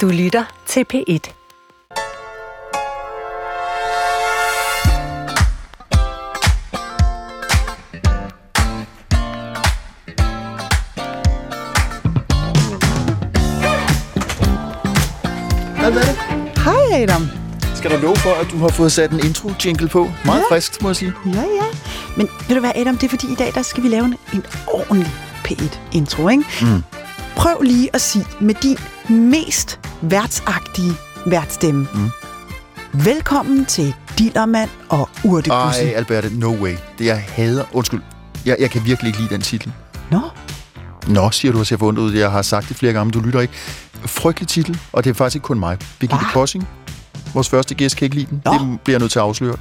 Du lytter til P1. Hvad er det? Hej Adam. Skal du love for, at du har fået sat en intro-jingle på? Meget Ja. friskt, må jeg sige. Ja, ja. Men ved du hvad, Adam, det er fordi i dag, der skal vi lave en, en ordentlig P1-intro, ikke? Mm. Prøv lige at sige med din mest værtsagtige værtsstemme. Mm. Velkommen til Dillermand og Urtekusse. Ej, Alberte, no way. Det jeg hader... Undskyld. Jeg, jeg kan virkelig ikke lide den titel. Nå, Nå, siger du, at jeg forundret ud. Jeg har sagt det flere gange, men du lytter ikke. Frygtelig titel, og det er faktisk ikke kun mig. Birgitte Hva? Kossing, vores første gæst, kan ikke lide den. Nå. Det bliver jeg nødt til at afsløre.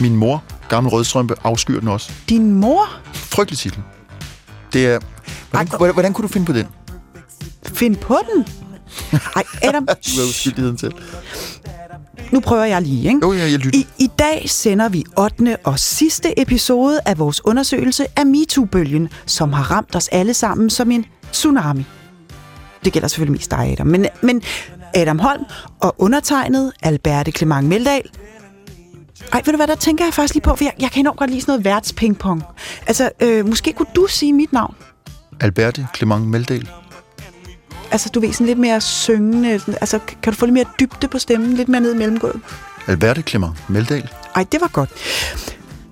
Min mor, gammel rødstrømpe, afskyr den også. din mor Frygtelig titel. Det er... Hvordan, Ej, hvordan, hvordan kunne du finde på den? find på den. Ej, Adam, Du er uskyldigheden til. nu prøver jeg lige, ikke? Jo, ja, jeg lytter. I, I dag sender vi 8. og sidste episode af vores undersøgelse af MeToo-bølgen, som har ramt os alle sammen som en tsunami. Det gælder selvfølgelig mest dig, Adam. Men, men Adam Holm og undertegnet Alberte Clement Meldal. Ej, ved du hvad, der tænker jeg faktisk lige på, for jeg, jeg kan enormt godt lide sådan noget værtspingpong. Altså, øh, måske kunne du sige mit navn? Alberte Clement Meldal. Altså, du ved, sådan lidt mere syngende. Sådan, altså, kan du få lidt mere dybde på stemmen? Lidt mere ned i mellemgulvet? Alberte Clement Meldal. Ej, det var godt.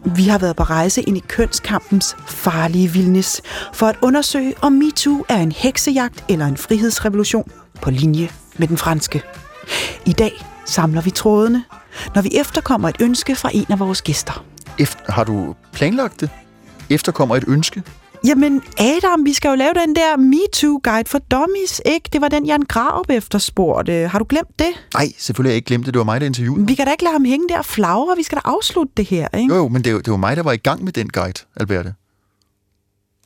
Vi har været på rejse ind i kønskampens farlige vildnis for at undersøge, om MeToo er en heksejagt eller en frihedsrevolution på linje med den franske. I dag samler vi trådene, når vi efterkommer et ønske fra en af vores gæster. Efter, har du planlagt det? Efterkommer et ønske? Jamen Adam, vi skal jo lave den der MeToo-guide for dummies, ikke? Det var den, Jan Graup efterspurgte. Har du glemt det? Nej, selvfølgelig har jeg ikke glemt det. Det var mig, der interviewede. Vi kan da ikke lade ham hænge der og flagre. Vi skal da afslutte det her, ikke? Jo, jo, men det, var- det var mig, der var i gang med den guide, Alberte.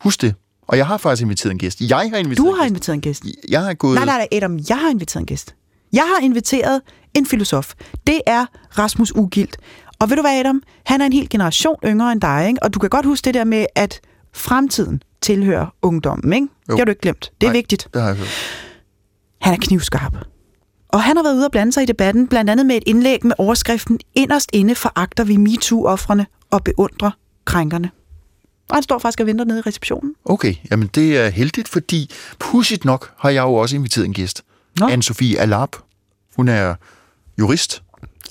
Husk det. Og jeg har faktisk inviteret en gæst. Jeg har inviteret Du en har gæst. inviteret en gæst. Jeg har gået... Nej, nej, nej, Adam, jeg har inviteret en gæst. Jeg har inviteret en filosof. Det er Rasmus Ugilt. Og ved du hvad, Adam? Han er en hel generation yngre end dig, ikke? Og du kan godt huske det der med, at fremtiden tilhører ungdommen, ikke? Jo. Det har du ikke glemt. Det er Nej. vigtigt. Det har jeg hørt. Han er knivskarp. Og han har været ude og blande sig i debatten, blandt andet med et indlæg med overskriften Inderst inde foragter vi MeToo-offrene og beundrer krænkerne. Og han står faktisk og venter nede i receptionen. Okay, jamen det er heldigt, fordi pudsigt nok har jeg jo også inviteret en gæst. Nå. Anne-Sophie Alap. Hun er jurist,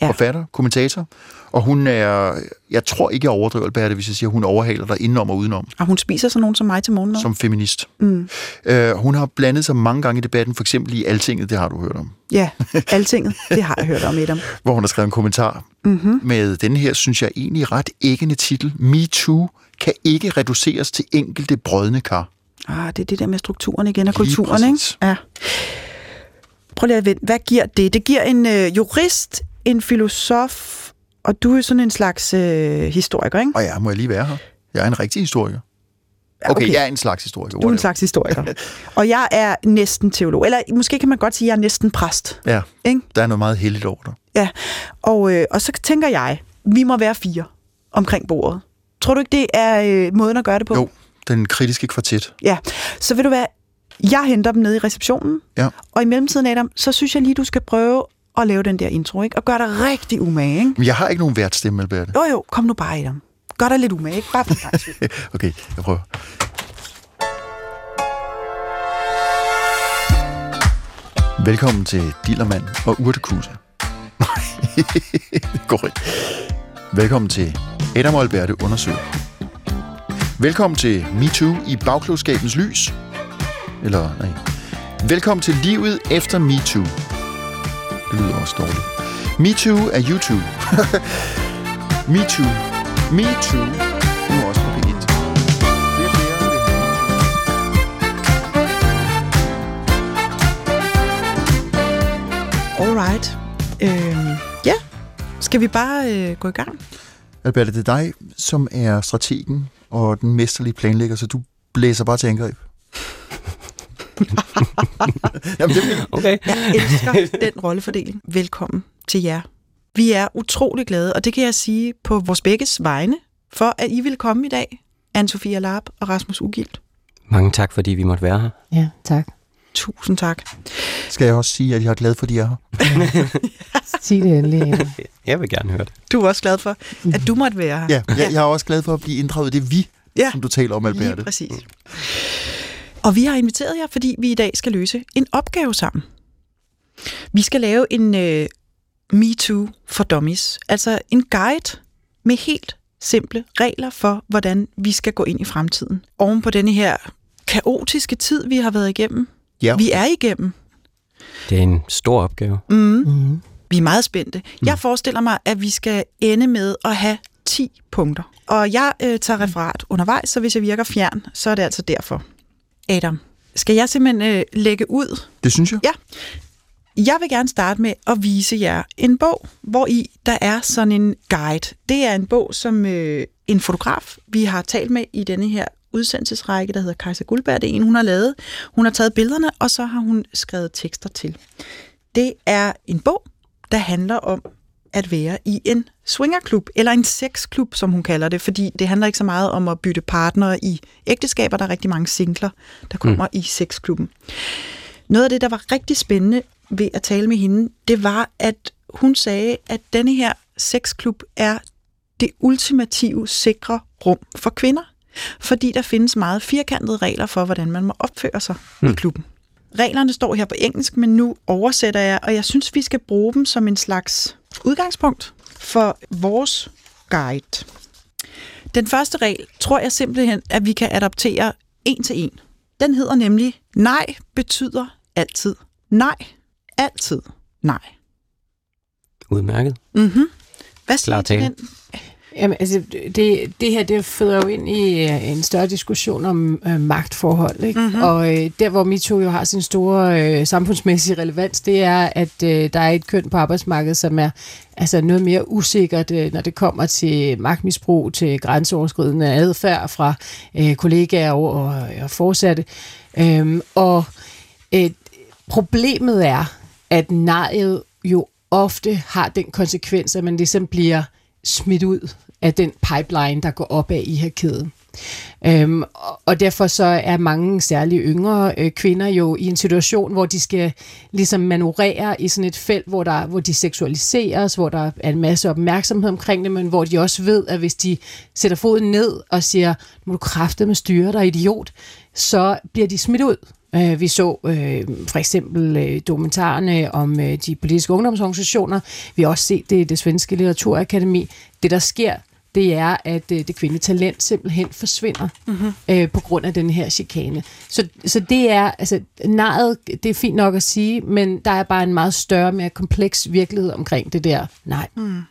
ja. forfatter, kommentator. Og hun er, jeg tror ikke, jeg overdriver, Alberte, hvis jeg siger, hun overhaler dig indenom og udenom. Og hun spiser sådan nogen som mig til morgenmad. som feminist. Mm. Uh, hun har blandet sig mange gange i debatten, for eksempel i Altinget, det har du hørt om, Ja, altinget. Det har jeg hørt om, Adam. hvor hun har skrevet en kommentar Mm-hmm. med den her, synes jeg egentlig ret æggende titel, MeToo kan ikke reduceres til enkelte brødne kar. Ah, det er det der med strukturen igen og Lige kulturen, ikke? præcis. Ja. Prøv lige at vente. Hvad giver det? Det giver en øh, jurist, en filosof, og du er sådan en slags øh, historiker, ikke? Og ja, må jeg lige være her? Jeg er en rigtig historiker. Ja, Okay, jeg er en slags historiker. Du er en slags historiker. og jeg er næsten teolog. Eller måske kan man godt sige, at jeg er næsten præst. Ja, Ikke? der er noget meget heldigt over dig. Ja. Og, øh, og så tænker jeg, vi må være fire omkring bordet. Tror du ikke, det er øh, måden at gøre det på? Jo, den kritiske kvartet. Ja. Så ved du hvad? Jeg henter dem nede i receptionen. Ja. Og i mellemtiden, Adam, så synes jeg lige, du skal prøve at lave den der intro, ikke? Og gøre dig rigtig umage, ikke? Men jeg har ikke nogen værtstemme, Alberte. Jo, jo, kom nu bare, Adam. Gør dig lidt umage, ikke? Bare skyld. Okay, jeg prøver. Velkommen til Dillermand og Urtekuse. Nej, det går ikke. Velkommen til Adam og Alberte undersøger. Velkommen til MeToo i bagklogskabens lys. Eller, nej. Velkommen til livet efter MeToo. Det lyder også dårligt. MeToo er YouTube. MeToo. MeToo. Nu også på P1. Flere og flere vil have Alright. Øhm, ja, skal vi bare øh, gå i gang? Albert, det er dig, som er strategen og den mesterlige planlægger, så du blæser bare til angreb. Jamen, det Okay. Jeg elsker den rollefordeling. Velkommen til jer. Vi er utrolig glade, og det kan jeg sige på vores begges vegne, for at I vil komme i dag, Anne-Sophia Larp og Rasmus Ugilt. Mange tak, fordi vi måtte være her. Ja, tak. Tusind tak. Skal jeg også sige, at jeg er glad for, at de er her? Sig det endelig. Adam. Jeg vil gerne høre det. Du er også glad for, at du måtte være her. Ja, jeg, jeg er også glad for at blive inddraget i det vi, Ja. som du taler om, Lige Alberte. præcis. Og vi har inviteret jer, fordi vi i dag skal løse en opgave sammen. Vi skal lave en uh, MeToo for Dummies. Altså en guide med helt simple regler for, hvordan vi skal gå ind i fremtiden. Oven på denne her kaotiske tid, vi har været igennem. Ja. Vi er igennem. Det er en stor opgave. Mm. Mm. Vi er meget spændte. Jeg forestiller mig, at vi skal ende med at have 10 punkter. Og jeg øh, tager referat undervejs, så hvis jeg virker fjern, så er det altså derfor. Adam, skal jeg simpelthen øh, lægge ud? Det synes jeg. Ja. Jeg vil gerne starte med at vise jer en bog, hvor i der er sådan en guide. Det er en bog, som øh, en fotograf, vi har talt med i denne her udsendelsesrække, der hedder Kajsa Guldberg. Det er en, hun har lavet. Hun har taget billederne, og så har hun skrevet tekster til. Det er en bog, der handler om at være i en swingerklub, eller en sexklub, som hun kalder det, fordi det handler ikke så meget om at bytte partnere i ægteskaber. Der er rigtig mange singler, der kommer mm. i sexklubben. Noget af det, der var rigtig spændende ved at tale med hende, det var, at hun sagde, at denne her sexklub er det ultimative sikre rum for kvinder, fordi der findes meget firkantede regler for, hvordan man må opføre sig mm. i klubben. Reglerne står her på engelsk, men nu oversætter jeg, og jeg synes, vi skal bruge dem som en slags udgangspunkt for vores guide. Den første regel tror jeg simpelthen, at vi kan adaptere en til en. Den hedder nemlig, nej betyder altid nej. Altid nej. Udmærket. Mm-hmm. Hvad siger Klar tale. den? Jamen, altså, det, det her, det føder jo ind i øh, en større diskussion om øh, magtforhold, ikke? Mhm. Mm-hmm. Og øh, der, hvor MeToo jo har sin store øh, samfundsmæssige relevans, det er, at øh, der er et køn på arbejdsmarkedet, som er altså noget mere usikkert, øh, når det kommer til magtmisbrug, til grænseoverskridende adfærd fra øh, kollegaer og, og, og forsatte. Øhm, og øh, problemet er, at nejet jo ofte har den konsekvens, at man ligesom bliver smidt ud af den pipeline, der går op af i her kæden. Øhm, og- derfor så er mange særligt yngre øh, kvinder jo i en situation, hvor de skal ligesom manøvrere i sådan et felt, hvor, der, hvor de seksualiseres, hvor der er en masse opmærksomhed omkring det, men hvor de også ved, at hvis de sætter foden ned og siger, må du kræfte med styre dig, idiot, så bliver de smidt ud. Øh, Vi så øh, for eksempel øh, dokumentarerne om øh, de politiske ungdomsorganisationer. Vi har også set det i det svenske litteraturakademi. Det, der sker, det er, at øh, det kvindelige talent simpelthen forsvinder mm-hmm. øh, på grund af den her chikane. Så, så det er, altså, nejet, det er fint nok at sige, men der er bare en meget større, mere kompleks virkelighed omkring det der nej. Mm.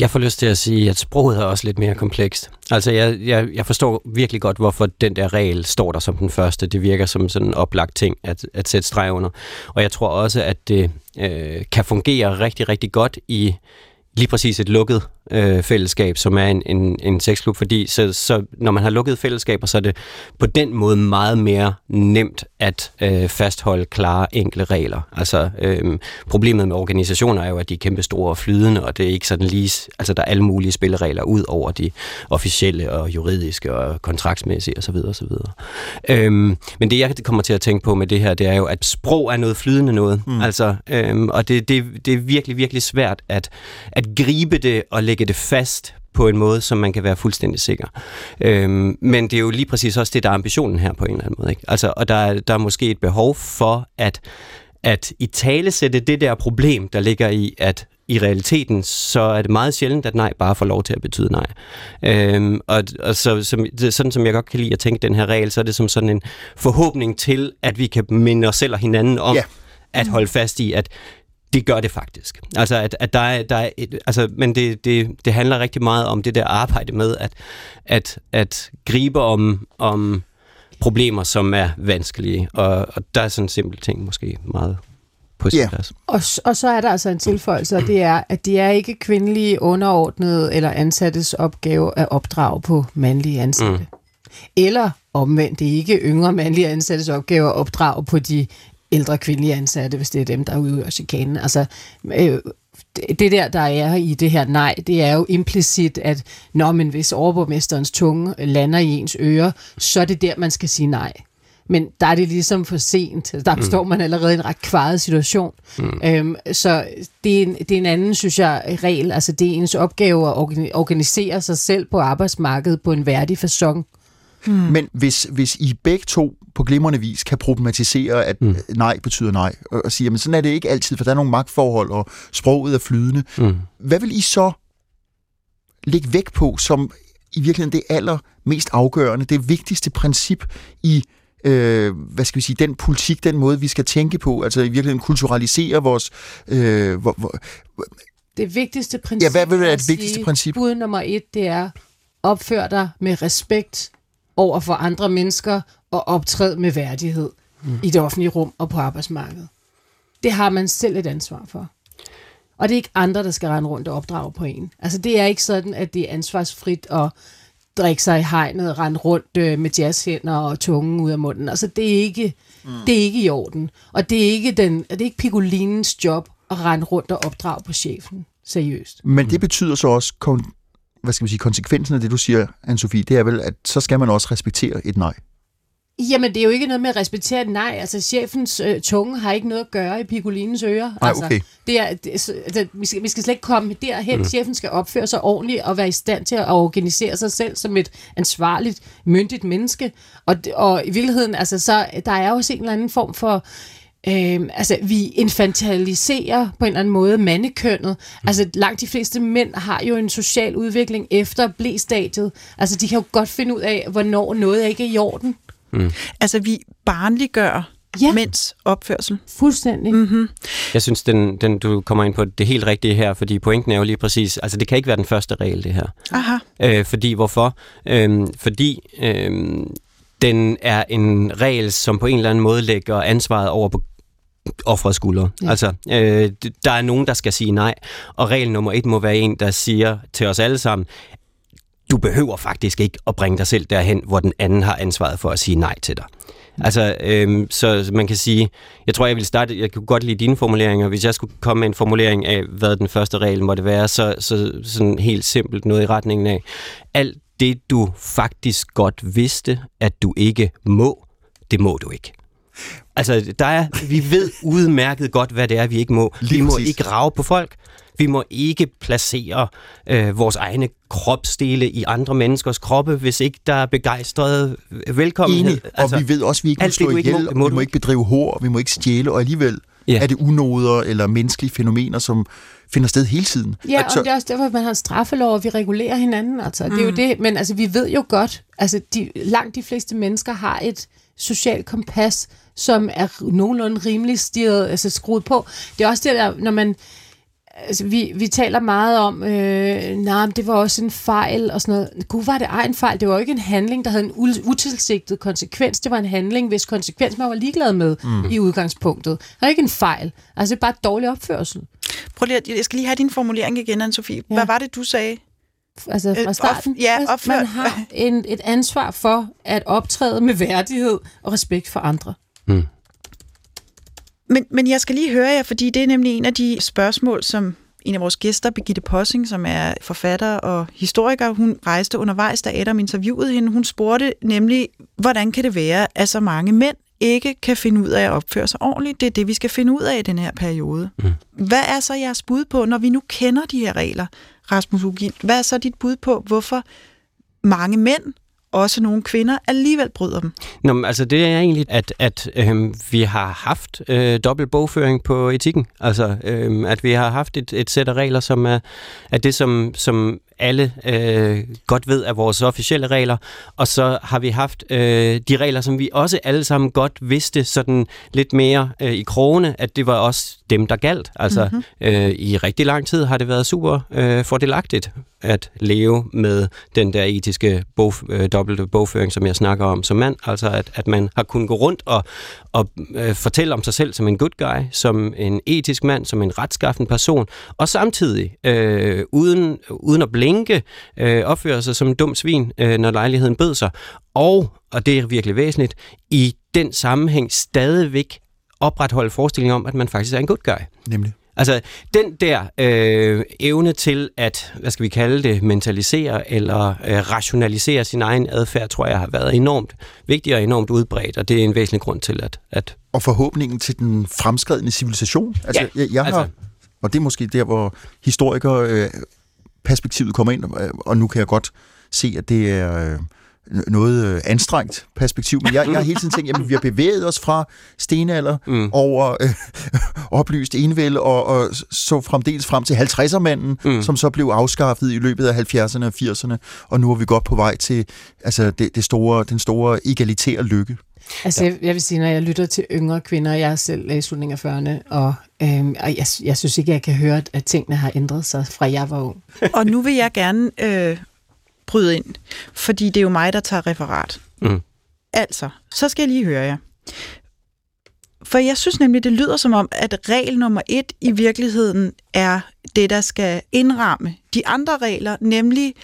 Jeg får lyst til at sige, at sproget er også lidt mere komplekst. Altså, jeg, jeg, jeg forstår virkelig godt, hvorfor den der regel står der som den første. Det virker som sådan en oplagt ting at, at sætte streg under. Og jeg tror også, at det øh, kan fungere rigtig, rigtig godt i lige præcis et lukket øh, fællesskab, som er en, en, en sexklub, fordi så, så når man har lukket fællesskaber, så er det på den måde meget mere nemt at øh, fastholde klare, enkle regler. Altså øh, problemet med organisationer er jo, at de er kæmpe store og flydende, og det er ikke sådan lige, altså der er alle mulige spilleregler ud over de officielle og juridiske og kontraktsmæssige osv. osv. Øhm, men det jeg kommer til at tænke på med det her, det er jo, at sprog er noget flydende noget. Mm. Altså, øhm, og det, det, det er virkelig, virkelig svært at, at gribe det og lægge det fast på en måde, som man kan være fuldstændig sikker. Øhm, men det er jo lige præcis også det, der er ambitionen her på en eller anden måde. Ikke? Altså, og der, er- der er måske et behov for at, at i tale sætte det der problem, der ligger i, at i realiteten, så er det meget sjældent, at nej bare får lov til at betyde nej. Øhm, og og så, som, det, sådan som jeg godt kan lide at tænke den her regel, så er det som sådan en forhåbning til, at vi kan minde os selv og hinanden om, ja. at holde fast i, at det gør det faktisk. Altså, at, at der er, der er et, altså, men det, det, det handler rigtig meget om det der arbejde med at, at, at gribe om, om problemer, som er vanskelige. Og, og der er sådan en simpel ting måske meget på sin Ja. plads. Og, og så er der altså en tilføjelse, og det er, at det er ikke kvindelige underordnede eller ansattes opgave at opdrage på mandlige ansatte. Mm. Eller omvendt, det er ikke yngre mandlige ansattes opgave at opdrage på de ældre kvindelige ansatte, hvis det er dem, der udøver chikanen. Altså, øh, det der, der er i det her nej, det er jo implicit, at når men hvis overborgmesterens tunge lander i ens ører, så er det der, man skal sige nej. Men der er det ligesom for sent. Der mm. står man allerede i en ret kvaret situation. Mm. Øhm, så det er, en, det er en anden, synes jeg, regel. Altså det er ens opgave at organisere sig selv på arbejdsmarkedet på en værdig façon. Hmm. Men hvis, hvis I begge to på glimrende vis kan problematisere, at mm. nej betyder nej, og, og sige, at sådan er det ikke altid, for der er nogle magtforhold, og sproget er flydende. Mm. Hvad vil I så lægge væk på, som i virkeligheden det allermest afgørende, det vigtigste princip i øh, hvad skal vi sige, den politik, den måde, vi skal tænke på, altså i virkeligheden kulturalisere vores... Øh, hvor, hvor, det vigtigste princip... Ja, hvad vil være det vigtigste sige, princip? Bud nummer et, det er, opfør dig med respekt over for andre mennesker og optræd med værdighed mm. i det offentlige rum og på arbejdsmarkedet. Det har man selv et ansvar for. Og det er ikke andre, der skal rende rundt og opdrage på en. Altså det er ikke sådan, at det er ansvarsfrit at drikke sig i hegnet og rende rundt øh, med jazzhænder og tungen ud af munden. Altså det er ikke, mm. det er ikke i orden. Og det er ikke, den, det er ikke Picolinens job at rende rundt og opdrage på chefen. Seriøst. Men det betyder så også, hvad skal man sige, konsekvensen af det, du siger, Anne-Sophie, det er vel, at så skal man også respektere et nej. Jamen, det er jo ikke noget med at respektere et nej. Altså, chefens øh, tunge har ikke noget at gøre i Piccolines ører. Nej, altså, okay. Det er, det, altså, vi, skal, vi skal slet ikke komme derhen. Mm. Chefen skal opføre sig ordentligt og være i stand til at organisere sig selv som et ansvarligt, myndigt menneske. Og, og i virkeligheden, altså, så, der er også en eller anden form for Øh, altså, vi infantiliserer på en eller anden måde mandekønnet. Mm. Altså, langt de fleste mænd har jo en social udvikling efter blæstadiet. Altså, de kan jo godt finde ud af, hvornår noget ikke er i orden. Mm. Altså, vi barnliggør ja. mænds opførsel. Fuldstændig. Mm-hmm. Jeg synes, den, den, du kommer ind på det helt rigtige her, fordi pointen er jo lige præcis, altså det kan ikke være den første regel, det her. Aha. Øh, fordi, hvorfor? Øh, fordi øh, den er en regel, som på en eller anden måde lægger ansvaret over på offrets skuldre. Ja. Altså, øh, der er nogen, der skal sige nej, og regel nummer et må være en, der siger til os alle sammen, du behøver faktisk ikke at bringe dig selv derhen, hvor den anden har ansvaret for at sige nej til dig. Altså, øhm, så man kan sige, jeg tror, jeg vil starte, jeg kunne godt lide dine formuleringer. Hvis jeg skulle komme med en formulering af, hvad den første regel måtte være, så, så sådan helt simpelt noget i retningen af, alt det, du faktisk godt vidste, at du ikke må, det må du ikke. Altså, der er, vi ved udmærket godt, hvad det er, vi ikke må. Lige vi må præcis. ikke rave på folk. Vi må ikke placere øh, vores egne kropsdele i andre menneskers kroppe, hvis ikke der er begejstret velkommenhed. Enig. Og altså, vi ved også, at vi ikke må slå ihjel, ikke må, og vi må ikke bedrive hår, vi må ikke stjæle, og alligevel ja. er det unoder eller menneskelige fænomener, som finder sted hele tiden. Ja, altså, og det er også derfor, at man har straffelov, og vi regulerer hinanden. Altså. Mm. Det er jo mm. det, men altså, vi ved jo godt, altså de, langt de fleste mennesker har et socialt kompas, som er nogenlunde rimelig stiget, altså skruet på. Det er også det der, når man altså, vi, vi taler meget om, øh, nej, det var også en fejl og sådan noget. Gud, var det ej en fejl? Det var jo ikke en handling, der havde en utilsigtet konsekvens. Det var en handling, hvis konsekvens man var ligeglad med mm. i udgangspunktet. Det var ikke en fejl. Altså, det er bare dårlig opførsel. Prøv lige, jeg skal lige have din formulering igen, Anne-Sophie. Ja. Hvad var det, du sagde? Altså fra starten? Øh, ja, opfør. Man har en, et ansvar for at optræde med værdighed og respekt for andre. Mm. Men, men jeg skal lige høre jer, fordi det er nemlig en af de spørgsmål, som en af vores gæster, Birgitte Possing, som er forfatter og historiker, hun rejste undervejs, da Adam interviewede hende. Hun spurgte nemlig, hvordan kan det være, at så mange mænd ikke kan finde ud af at opføre sig ordentligt? Det er det, vi skal finde ud af i den her periode. Mm. Hvad er så jeres bud på, når vi nu kender de her regler, Rasmus Ugin? Hvad er så dit bud på, hvorfor mange mænd også nogle kvinder alligevel bryder dem? Nå, men altså det er egentlig, at, at øh, vi har haft øh, dobbelt bogføring på etikken. Altså øh, at vi har haft et, et sæt af regler, som er, er det, som, som alle øh, godt ved er vores officielle regler, og så har vi haft øh, de regler, som vi også alle sammen godt vidste sådan lidt mere øh, i krone, at det var også dem, der galt. Altså mm-hmm. øh, i rigtig lang tid har det været super øh, fordelagtigt at leve med den der etiske bog, øh, dobbelte bogføring, som jeg snakker om som mand. Altså at, at man har kunnet gå rundt og, og øh, fortælle om sig selv som en good guy, som en etisk mand, som en retskaffen person, og samtidig øh, uden, uden at blinke øh, opføre sig som en dum svin, øh, når lejligheden bød sig. Og, og det er virkelig væsentligt, i den sammenhæng stadigvæk opretholde forestillingen om, at man faktisk er en good guy. Nemlig. Altså, den der øh, evne til at, hvad skal vi kalde det, mentalisere eller øh, rationalisere sin egen adfærd, tror jeg har været enormt vigtig og enormt udbredt, og det er en væsentlig grund til, at... at Og forhåbningen til den fremskredende civilisation. Altså, Ja, jeg, jeg har, altså- og det er måske der, hvor historiker øh, perspektivet kommer ind, og nu kan jeg godt se, at det er øh, noget øh, anstrengt perspektiv, men jeg, jeg har hele tiden tænkt, jamen vi har bevæget os fra stenalder mm. over øh, oplyst envælde, og, og så fremdeles frem til 50'er-manden, mm. som så blev afskaffet i løbet af 70'erne og 80'erne, og nu er vi godt på vej til altså, det, det store, den store egalitære lykke. Altså, jeg, jeg vil sige, når jeg lytter til yngre kvinder, jeg er selv i slutningen af 40'erne, og, øhm, og jeg, jeg synes ikke, jeg kan høre, at tingene har ændret sig, fra jeg var ung. Og nu vil jeg gerne øh, bryde ind, fordi det er jo mig, der tager referat. Mm. Altså, så skal jeg lige høre jer. For jeg synes nemlig, det lyder som om, at regel nummer et i virkeligheden er det, der skal indramme de andre regler, nemlig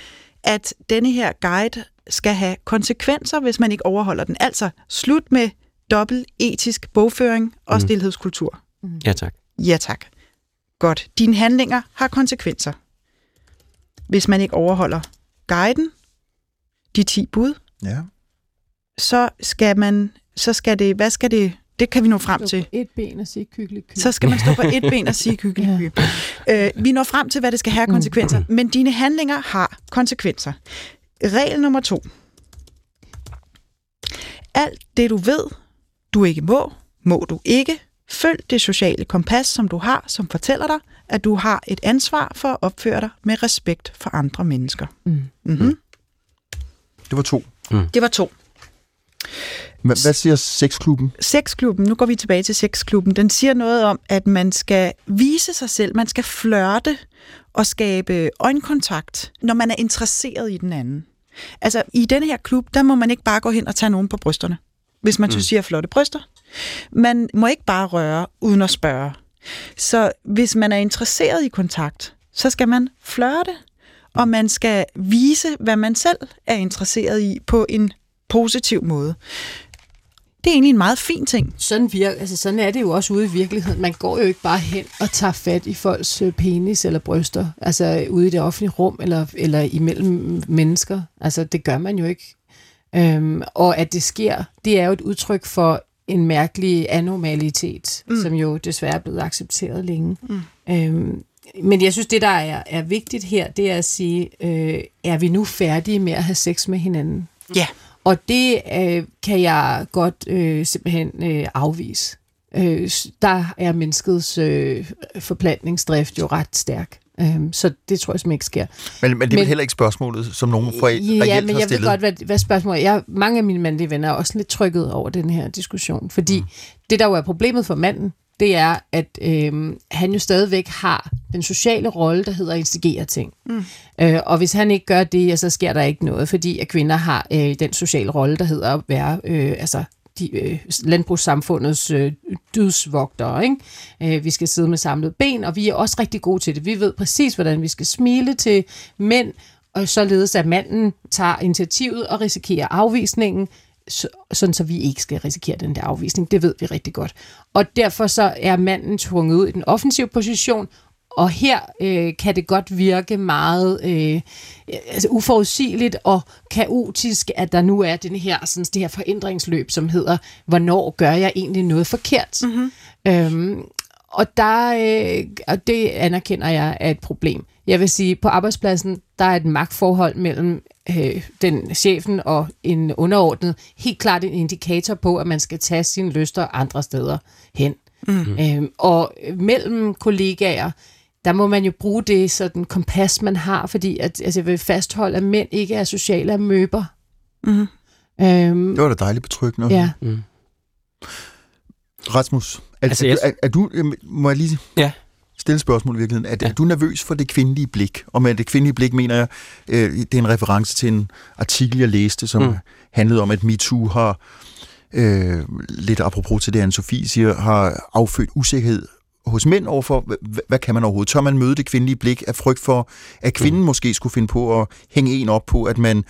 at denne her guide skal have konsekvenser, hvis man ikke overholder den. Altså, slut med dobbelt etisk bogføring og Mm. stillhedskultur. ja, tak. Ja tak. Godt. Dine handlinger har konsekvenser. Hvis man ikke overholder guiden, de 10 bud, Ja. så skal man, så skal det, hvad skal det, det kan vi nå frem til. Et ben og sige kykkelig kyk. Så skal man stå på et ben og sige kykkelig øh, Vi når frem til, hvad det skal have af konsekvenser, men dine handlinger har konsekvenser. Regel nummer to. Alt det, du ved, du ikke må, må du ikke. Følg det sociale kompas, som du har, som fortæller dig, at du har et ansvar for at opføre dig med respekt for andre mennesker. Mm. Mm-hmm. Det var to. Det var to. Hvad, hvad siger sexklubben? Sexklubben, nu går vi tilbage til sexklubben, den siger noget om, at man skal vise sig selv, man skal flørte og skabe øjenkontakt, når man er interesseret i den anden. Altså, i denne her klub, der må man ikke bare gå hen og tage nogen på brysterne, hvis man mm. synes, de har flotte bryster. Man må ikke bare røre uden at spørge. Så hvis man er interesseret i kontakt, så skal man flørte, og man skal vise, hvad man selv er interesseret i på en positiv måde. Det er egentlig en meget fin ting. Sådan, virker, altså sådan er det jo også ude i virkeligheden. Man går jo ikke bare hen og tager fat i folks øh, penis eller bryster, altså øh, ude i det offentlige rum eller, eller imellem mennesker. Altså det gør man jo ikke. Øhm, og at det sker, det er jo et udtryk for en mærkelig anormalitet, mm. som jo desværre er blevet accepteret længe. Mm. Øhm, men jeg synes, det der er, er vigtigt her, det er at sige, øh, er vi nu færdige med at have sex med hinanden? Ja. Og det øh, kan jeg godt øh, simpelthen øh, afvise. Øh, der er menneskets øh, forplantningsdrift jo ret stærk. Øh, så det tror jeg simpelthen ikke sker. Men, men det er Men- vel heller ikke spørgsmålet, som nogen for ja, reelt men har jeg ved godt, hvad, hvad spørgsmålet er. Jeg, mange af mine mandlige venner er også lidt trykket over den her diskussion. Fordi mm. det, der jo er problemet for manden, det er, at øh, han jo stadigvæk har den sociale rolle, der hedder at instigere ting. Mm. Øh, og hvis han ikke gør det, ja, så sker der ikke noget, fordi at kvinder har øh, den sociale rolle, der hedder at være øh, altså, de, øh, landbrugssamfundets øh, dydsvogtere. Ikke? Øh, vi skal sidde med samlet ben, og vi er også rigtig gode til det. Vi ved præcis, hvordan vi skal smile til mænd, og således at manden tager initiativet og risikerer afvisningen, så, sådan så vi ikke skal risikere den der afvisning. Det ved vi rigtig godt. Og derfor så er manden tvunget ud i den offensive position, og her øh, kan det godt virke meget øh, altså uforudsigeligt og kaotisk, at der nu er den her, sådan, det her forændringsløb, som hedder, hvornår gør jeg egentlig noget forkert? Mm-hmm. Øhm, og der, øh, og det anerkender jeg er et problem. Jeg vil sige, på arbejdspladsen, der er et magtforhold mellem øh, den chefen og en underordnet helt klart en indikator på, at man skal tage sine lyster andre steder hen. Mm. Øhm, og mellem kollegaer, der må man jo bruge det sådan kompas, man har, fordi at, altså, jeg vil fastholde, at mænd ikke er sociale amøber. Mhm. Øhm, Det var da dejligt betryggende. ja. Rasmus, er, Altså, er, er, er du, må jeg lige Ja. stille et spørgsmål i virkeligheden. Er, ja. Er du nervøs for det kvindelige blik? Og med det kvindelige blik mener jeg, øh, det er en reference til en artikel, jeg læste, som mm. Mm. handlede om, at MeToo har, øh, lidt apropos til det, Anne-Sophie siger, har affødt usikkerhed hos mænd overfor, hvad, hvad kan man overhovedet? Tør man møde det kvindelige blik af frygt for, at kvinden mm. måske skulle finde på at hænge en op på, at man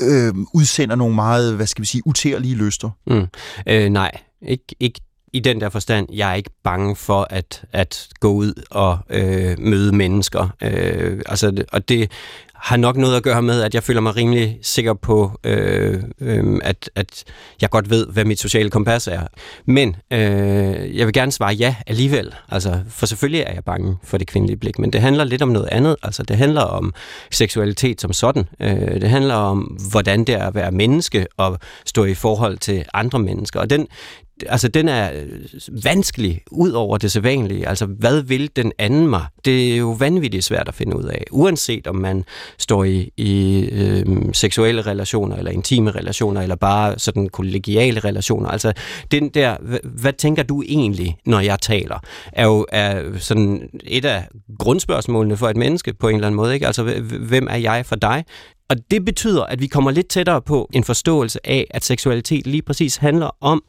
øh, udsender nogle meget, hvad skal vi sige, utærlige lyster? Mm. Øh, nej, ikke, ikke i den der forstand, jeg er ikke bange for at, at gå ud og øh, møde mennesker. Øh, altså, og det har nok noget at gøre med, at jeg føler mig rimelig sikker på, øh, øh, at, at jeg godt ved, hvad mit sociale kompas er. Men øh, jeg vil gerne svare ja alligevel. Altså, for selvfølgelig er jeg bange for det kvindelige blik, men det handler lidt om noget andet. Altså, det handler om seksualitet som sådan. Øh, det handler om, hvordan det er at være menneske og stå i forhold til andre mennesker. Og den, altså den er øh, vanskelig ud over det sædvanlige. Altså, hvad vil den anden mig? Det er jo vanvittigt svært at finde ud af. Uanset om man står i, i øh, seksuelle relationer, eller intime relationer, eller bare sådan kollegiale relationer. Altså, den der, hvad, hvad tænker du egentlig, når jeg taler? Er jo er sådan et af grundspørgsmålene for et menneske på en eller anden måde. Ikke? Altså, hvem er jeg for dig? Og det betyder, at vi kommer lidt tættere på en forståelse af, at seksualitet lige præcis handler om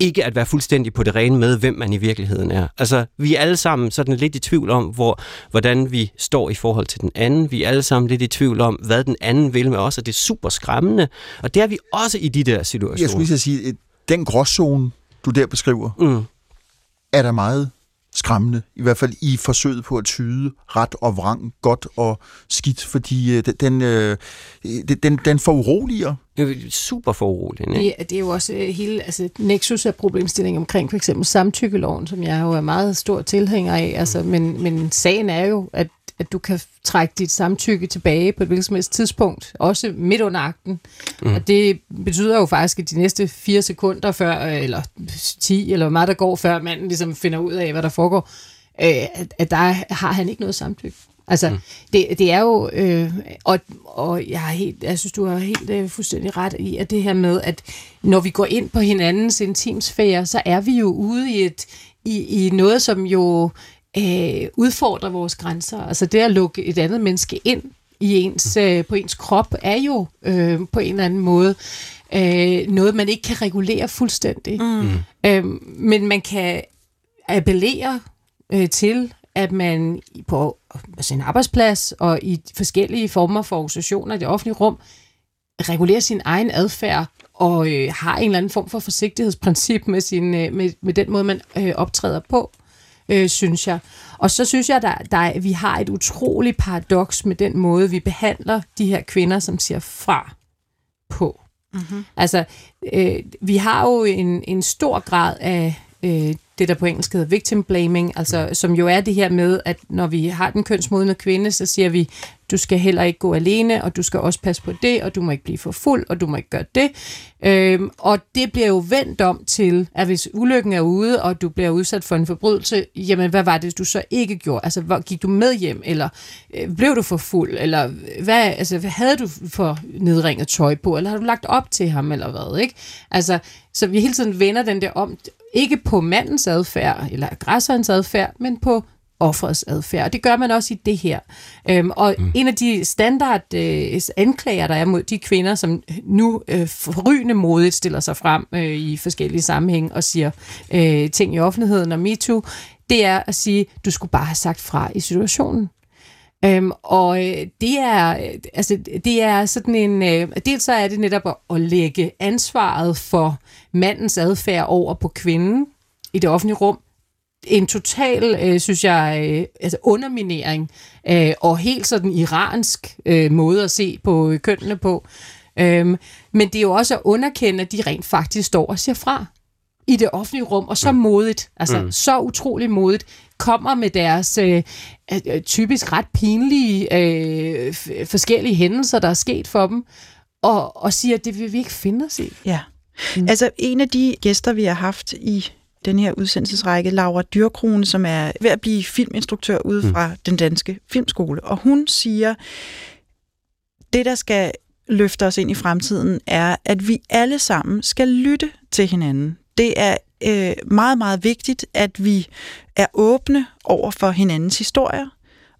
ikke at være fuldstændig på det rene med, hvem man i virkeligheden er. Altså, vi er alle sammen sådan lidt i tvivl om, hvor, hvordan vi står i forhold til den anden. Vi er alle sammen lidt i tvivl om, hvad den anden vil med os, og det er super skræmmende. Og det er vi også i de der situationer. Jeg skulle lige sige, den gråzone, du der beskriver, mm. er der meget skræmmende, i hvert fald i forsøget på at tyde ret og vrang, godt og skidt, fordi øh, den, øh, den, den foruroliger. Det er super foruroligende. Det, det er jo også øh, hele altså, nexus af problemstilling omkring for eksempel samtykkeloven, som jeg jo er meget stor tilhænger af, altså, men, men sagen er jo, at at du kan trække dit samtykke tilbage på et hvilket som helst tidspunkt, også midt under akten. Mm. Og det betyder jo faktisk, at de næste fire sekunder før, eller 10, eller hvor meget der går, før manden ligesom finder ud af, hvad der foregår, øh, at, at der har han ikke noget samtykke. Altså, mm. det, det er jo, øh, og, og jeg, er helt, jeg synes, du har helt øh, fuldstændig ret i, at det her med, at når vi går ind på hinandens intimsfære, så er vi jo ude i, et, i, i noget, som jo øh, udfordrer vores grænser. Altså det at lukke et andet menneske ind i ens, øh, på ens krop, er jo øh, på en eller anden måde øh, noget, man ikke kan regulere fuldstændig. Mm. Øh, men man kan appellere øh, til, at man på sin arbejdsplads og i forskellige former for organisationer i det offentlige rum regulerer sin egen adfærd og øh, har en eller anden form for forsigtighedsprincip med, sin, øh, med, med den måde, man øh, optræder på øh, synes jeg. Og så synes jeg, at der, der, vi har et utroligt paradoks med den måde, vi behandler de her kvinder, som siger fra på. Mm-hmm. Altså, øh, vi har jo en, en stor grad af øh, det, der på engelsk hedder victim blaming, altså, som jo er det her med, at når vi har den kønsmodne kvinde, så siger vi, du skal heller ikke gå alene, og du skal også passe på det, og du må ikke blive for fuld, og du må ikke gøre det. Øhm, og det bliver jo vendt om til, at hvis ulykken er ude, og du bliver udsat for en forbrydelse, jamen hvad var det, du så ikke gjorde? Altså, hvor, gik du med hjem, eller øh, blev du for fuld, eller øh, hvad, altså, hvad havde du for nedringet tøj på, eller har du lagt op til ham, eller hvad, ikke? Altså, så vi hele tiden vender den der om, ikke på mandens adfærd, eller aggressorens adfærd, men på offerets adfærd. Og det gør man også i det her. Øhm, og mm. en af de standard øh, anklager, der er mod de kvinder, som nu øh, forrygende modigt stiller sig frem øh, i forskellige sammenhænge og siger øh, ting i offentligheden og MeToo, det er at sige, du skulle bare have sagt fra i situationen. Øhm, og øh, det er altså det er sådan en øh, dels så er det netop at, at lægge ansvaret for mandens adfærd over på kvinden i det offentlige rum, en total, øh, synes jeg, øh, altså underminering øh, og helt sådan iransk øh, måde at se på øh, kønnene på. Øhm, men det er jo også at underkende, at de rent faktisk står og siger fra i det offentlige rum, og så mm. modigt, altså mm. så utrolig modigt, kommer med deres øh, øh, typisk ret pinlige øh, forskellige hændelser, der er sket for dem, og, og siger, at det vil vi ikke finde os i. Ja. Mm. Altså en af de gæster, vi har haft i den her udsendelsesrække, Laura Dyrkrone, som er ved at blive filminstruktør ude mm. fra mm. den danske filmskole. Og hun siger, det der skal løfte os ind i fremtiden, er, at vi alle sammen skal lytte til hinanden. Det er øh, meget, meget vigtigt, at vi er åbne over for hinandens historier,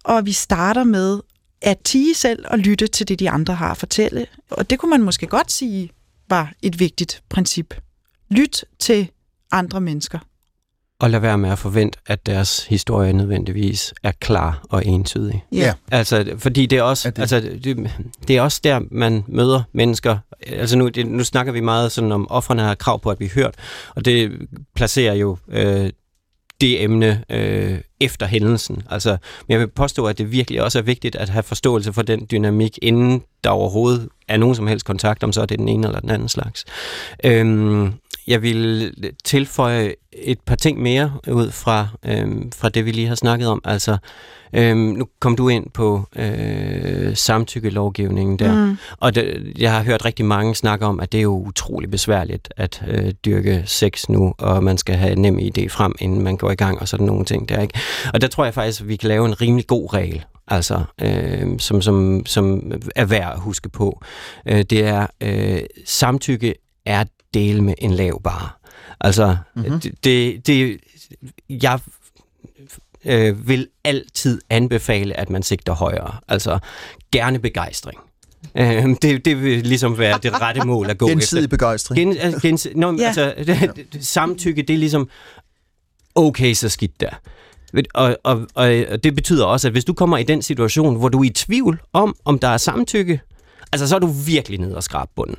og vi starter med at tige selv og lytte til det, de andre har at fortælle. Og det kunne man måske godt sige var et vigtigt princip. Lyt til andre mennesker. og lade være med at forvente, at deres historie nødvendigvis er klar og entydig. Ja. Altså, fordi det er også, Er det- altså, det, det er også der, man møder mennesker. Altså nu, det, nu snakker vi meget sådan om, offrene har krav på at blive hørt, og det placerer jo øh, det emne øh, efter hændelsen. Altså, men jeg vil påstå, at det virkelig også er vigtigt at have forståelse for den dynamik, inden der overhovedet er nogen som helst kontakt, om så er det den ene eller den anden slags. Øhm, jeg vil tilføje et par ting mere ud fra, øhm, fra det, vi lige har snakket om. Altså, øhm, nu kom du ind på øh, samtykkelovgivningen der, mm. og det, jeg har hørt rigtig mange snakke om, at det er jo utrolig besværligt at øh, dyrke sex nu, og man skal have nem idé frem, inden man går i gang, og sådan nogle ting der, ikke? Og der tror jeg faktisk, at vi kan lave en rimelig god regel, altså, øh, som, som, som er værd at huske på. Øh, det er, øh, samtykke er del med en lav bare. Altså, mm-hmm. det, det, det, jeg øh, vil altid anbefale, at man sigter højere. Altså, gerne begejstring. Øh, det, det vil ligesom være det rette mål at gå Gensidig efter. begejstring. Gen, altså, gens, no, Ja. altså, det, samtykke, det er ligesom, okay, så skidt der. Og, og, og det betyder også, at hvis du kommer i den situation, hvor du er i tvivl om, om der er samtykke, altså så er du virkelig nede og skrabe bunden.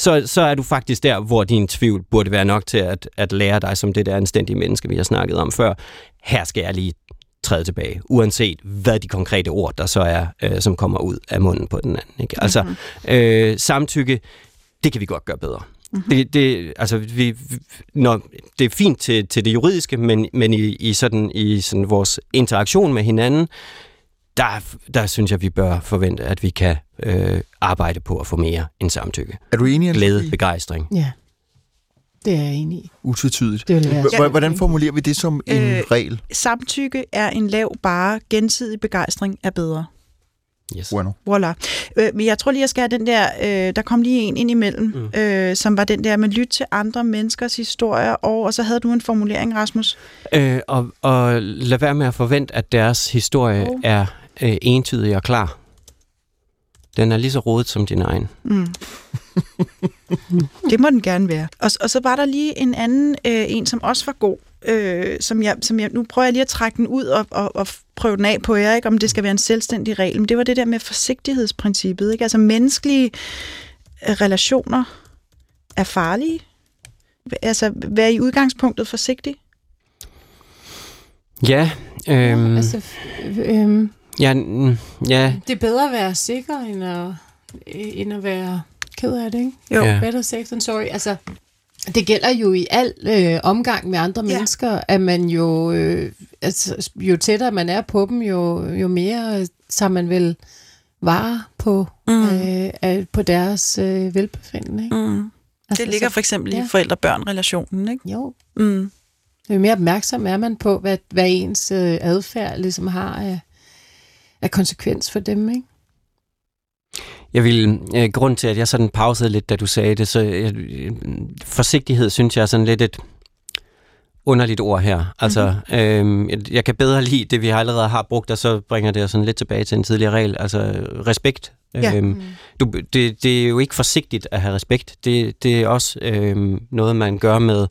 Så, så er du faktisk der, hvor din tvivl burde være nok til at, at lære dig som det der anstændige menneske, vi har snakket om før. Her skal jeg lige træde tilbage, uanset hvad de konkrete ord, der så er, øh, som kommer ud af munden på den anden. Ikke? Altså, mm-hmm. øh, samtykke, det kan vi godt gøre bedre. Mm-hmm. Det, det, altså, vi, vi- når, det er fint til, til det juridiske, men, men i, i, sådan, i sådan vores interaktion med hinanden, der, der synes jeg, vi bør forvente, at vi kan øh, arbejde på at få mere end samtykke. Er du enig, Glæde, Anne-Sophie? begejstring. Ja, det er jeg enig i. Utvetydigt. Det vil Hvordan formulerer vi det som en Øh, regel? Samtykke er en lav bare, gensidig begejstring er bedre. Yes. Bueno. Voila. Øh, men jeg tror lige, jeg skal have den der, øh, der kom lige en ind imellem, mm. øh, som var den der med lyt til andre menneskers historier, og, og så havde du en formulering, Rasmus. Øh, og, og lad være med at forvente, at deres historie oh. er øh, entydig og klar. Den er lige så rodet som din egen. Mm. det må den gerne være. Og, og så var der lige en anden, øh, en som også var god, øh, som, jeg, som jeg, nu prøver jeg lige at trække den ud og, og, og prøve den af på jer, ikke, om det skal være en selvstændig regel, men det var det der med forsigtighedsprincippet. Ikke? Altså menneskelige øh, relationer er farlige. Altså, vær i udgangspunktet forsigtig. Ja, øhm, Altså, f- øhm, ja, mm, ja, det er bedre at være sikker, end at, end at være ked af det, ikke? Jo. Ja. Better safe than sorry. Altså, det gælder jo i al øh, omgang med andre Ja. mennesker, at man jo, øh, altså, jo tættere man er på dem, jo, jo mere tager man vel vare på, mm. øh, af- på deres øh, velbefindende. Ikke? Mm. Altså, Det ligger så- for eksempel ja. i forældre-børn-relationen, ikke? Jo, Mm. jo mere opmærksom er man på, hvad, hvad ens øh, adfærd ligesom har af, af konsekvens for dem, ikke? Jeg vil, øh, grund til, at jeg sådan pausede lidt, da du sagde det, så øh, forsigtighed synes jeg er sådan lidt et underligt ord her. Altså, Mhm. mm-hmm. øh, jeg, jeg kan bedre lide det, vi allerede har brugt, og så bringer det sådan lidt tilbage til en tidligere regel. Altså, respekt. Ja. Øhm, du, det, det er jo ikke forsigtigt at have respekt. Det, det er også øhm, noget, man gør med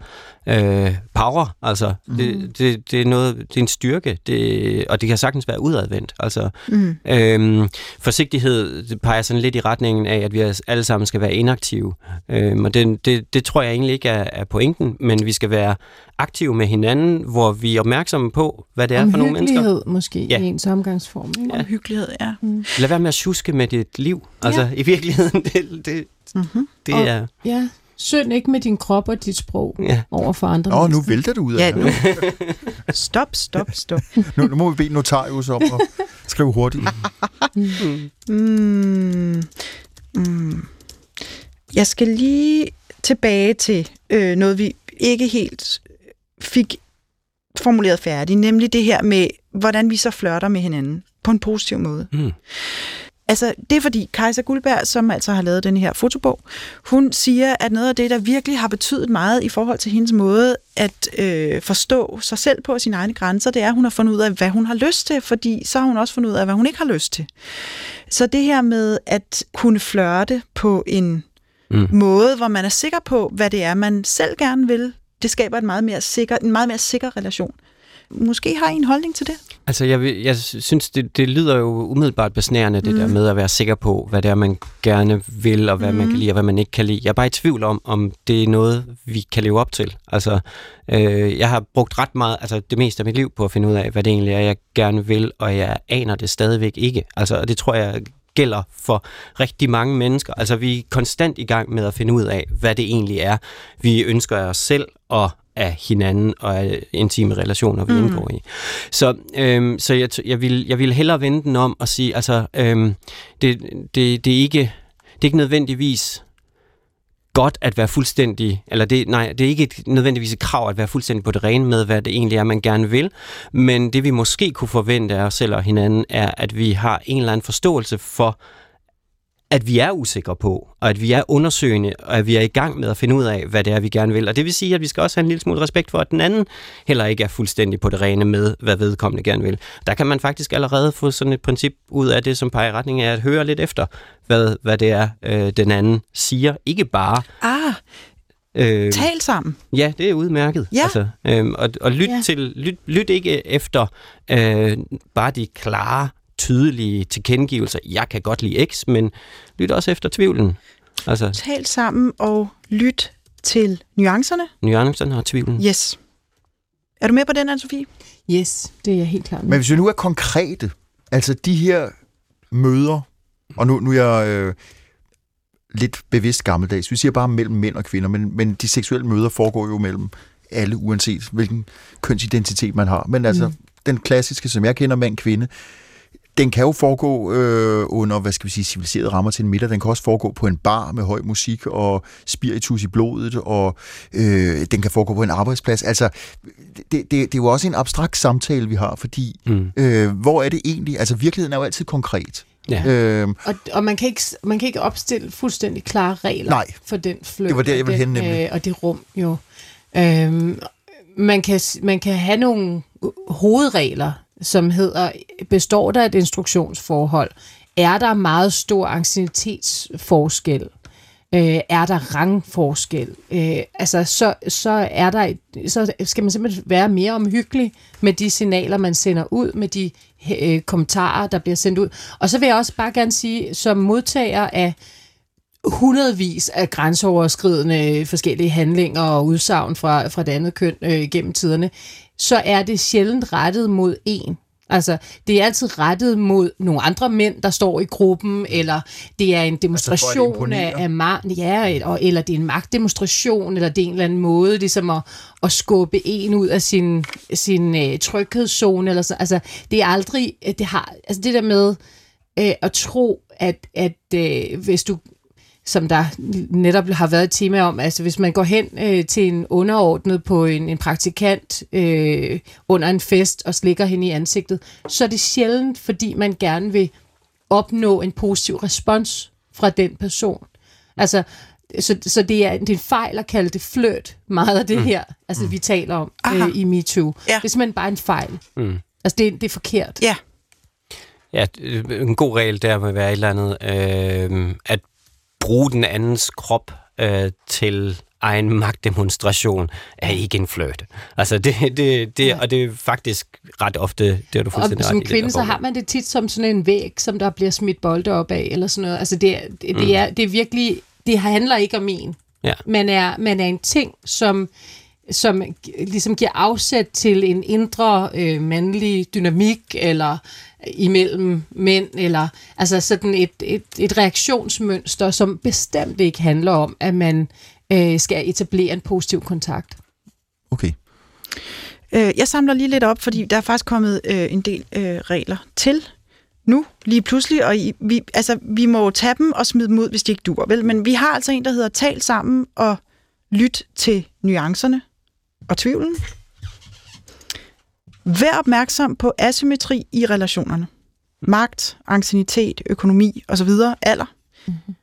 øh, power. Altså, mm. det, det, det, er noget, det er en styrke, det, og det kan sagtens være udadvendt. Altså, Mm. Øhm, forsigtighed det peger sådan lidt i retningen af, at vi alle sammen skal være inaktive. Øhm, og det, det, det tror jeg egentlig ikke er, er pointen, men vi skal være aktive med hinanden, hvor vi er opmærksomme på, hvad det er for nogle mennesker. Omhyggelighed måske Ja. i ens omgangsform. Ikke? Ja. Hyggelighed, ja. Lad være med at tjuske med dit liv. Altså, i virkeligheden, det, det, Mm-hmm. det Og- er... Ja, synd ikke med din krop og dit sprog Ja. over for andre Åh, nu vælter det ud af Ja, ja, nu. Stop, stop, stop. nu, nu må vi bede notarius om at skrive hurtigt. Mm. Mm. Jeg skal lige tilbage til øh, noget, vi ikke helt fik formuleret færdigt, nemlig det her med, hvordan vi så flørter med hinanden på en positiv måde. Mm. Altså, det er fordi Kajsa Guldberg, som altså har lavet den her fotobog, hun siger, at noget af det, der virkelig har betydet meget i forhold til hendes måde at øh, forstå sig selv på sine egne grænser, det er, at hun har fundet ud af, hvad hun har lyst til, fordi så har hun også fundet ud af, hvad hun ikke har lyst til. Så det her med at kunne flørte på en Mm. måde, hvor man er sikker på, hvad det er, man selv gerne vil, det skaber en meget mere sikker, en meget mere sikker relation. Måske har I en holdning til det? Altså, jeg, vil, jeg synes, det, det lyder jo umiddelbart besnærende, det Mm. der med at være sikker på, hvad det er, man gerne vil, og hvad mm. man Mm. kan lide, og hvad man ikke kan lide. Jeg er bare i tvivl om, om det er noget, vi kan leve op til. Altså, øh, jeg har brugt ret meget, altså det meste af mit liv på at finde ud af, hvad det egentlig er, jeg gerne vil, og jeg aner det stadigvæk ikke. Altså, og det tror jeg gælder for rigtig mange mennesker. Altså, vi er konstant i gang med at finde ud af, hvad det egentlig er, vi ønsker af os selv og af hinanden og af intime relationer, vi Mm. indgår i. Så, øhm, så jeg, jeg, vil, jeg vil hellere vende den om og sige, altså, øhm, det, det, det, er ikke, det er ikke nødvendigvis godt at være fuldstændig, eller det, nej, det er ikke et, nødvendigvis et krav at være fuldstændig på det rene med, hvad det egentlig er, man gerne vil, men det vi måske kunne forvente af os selv og hinanden, er, at vi har en eller anden forståelse for, at vi er usikre på, og at vi er undersøgende, og at vi er i gang med at finde ud af, hvad det er, vi gerne vil. Og det vil sige, at vi skal også have en lille smule respekt for, at den anden heller ikke er fuldstændig på det rene med, hvad vedkommende gerne vil. Der kan man faktisk allerede få sådan et princip ud af det, som peger i retning af at høre lidt efter, hvad, hvad det er, øh, den anden siger. Ikke bare... Ah, Øh, tal sammen. Ja, det er udmærket. Ja. Altså, øhm, og, og lyt, ja. til, lyt, lyt ikke efter øh, bare de klare, tydelige tilkendegivelser. Jeg kan godt lide X, men lyt også efter tvivlen. Altså, Tal sammen og lyt til nuancerne. nuancerne og tvivlen. Yes. Er du med på den, Anne-Sophie? Yes, det er jeg helt klar med. Men hvis vi nu er konkrete, altså de her møder, og nu, nu er jeg øh, lidt bevidst gammeldags, vi siger bare mellem mænd og kvinder, men, men de seksuelle møder foregår jo mellem alle, uanset hvilken kønsidentitet man har. Men altså, mm. den klassiske, som jeg kender, mand-kvinde, den kan jo foregå øh, under, hvad skal vi sige, civiliserede rammer til en middag. Den kan også foregå på en bar med høj musik og spiritus i blodet, og øh, den kan foregå på en arbejdsplads. Altså, det, det, det er jo også en abstrakt samtale, vi har, fordi Mm. øh, hvor er det egentlig? Altså, virkeligheden er jo altid konkret. Ja. Øh, Og, og man, kan ikke, man kan ikke opstille fuldstændig klare regler Nej. for den fløjt. Det var der, jeg og ville hen, nemlig. Øh, og det rum, jo. Øhm, man, kan, man kan have nogle hovedregler, som hedder, består der et instruktionsforhold? Er der meget stor anciennitetsforskel? Øh, er der rangforskel? Øh, altså, så, så, er der et, så skal man simpelthen være mere omhyggelig med de signaler, man sender ud, med de øh, kommentarer, der bliver sendt ud. Og så vil jeg også bare gerne sige, som modtager af hundredvis af grænseoverskridende forskellige handlinger og udsagn fra, fra det andet køn øh, gennem tiderne, så er det sjældent rettet mod en. Altså, det er altid rettet mod nogle andre mænd, der står i gruppen, eller det er en demonstration imponere. af, af ma- ja, og, eller det er en magtdemonstration, eller det er en eller anden måde ligesom at, at skubbe en ud af sin, sin øh, tryghedszone, eller så. Altså, det er aldrig, det har, altså det der med øh, at tro, at, at øh, hvis du som der netop har været et tema om, altså hvis man går hen øh, til en underordnet på en, en praktikant øh, under en fest og slikker hende i ansigtet, så er det sjældent, fordi man gerne vil opnå en positiv respons fra den person. Altså, så, så det, er, det er en fejl at kalde det fløt, meget af det her, altså vi taler om Aha. øh, i MeToo. Ja. Det er simpelthen bare en fejl. Mm. Altså, det, er- det er forkert. Ja. Ja, en god regel der vil være et eller andet, øh, at bruge den andens krop øh, til egen magtdemonstration er ikke en fløjt. Altså det, det, det, og det er faktisk ret ofte, det har du Og fuldstændig som ret det kvinde, så har man det tit som sådan en væg, som der bliver smidt bolde op af, eller sådan noget. Altså det, er- det, det, er, det er virkelig, det handler ikke om en. Ja. Man, er, man er en ting, som, som ligesom giver afsæt til en indre øh, mandlig dynamik, eller imellem mænd, eller altså sådan et, et, et reaktionsmønster, som bestemt ikke handler om, at man øh, skal etablere en positiv kontakt. okay. Øh, jeg samler lige lidt op, fordi der er faktisk kommet øh, en del øh, regler til nu, lige pludselig, og I, vi, altså, vi må jo tage dem og smide dem ud, hvis de ikke dur, vel? Men vi har altså en, der hedder tal sammen og lyt til nuancerne og tvivlen. Vær opmærksom på asymmetri i relationerne. Magt, anciennitet, økonomi osv. Alder. Mm-hmm.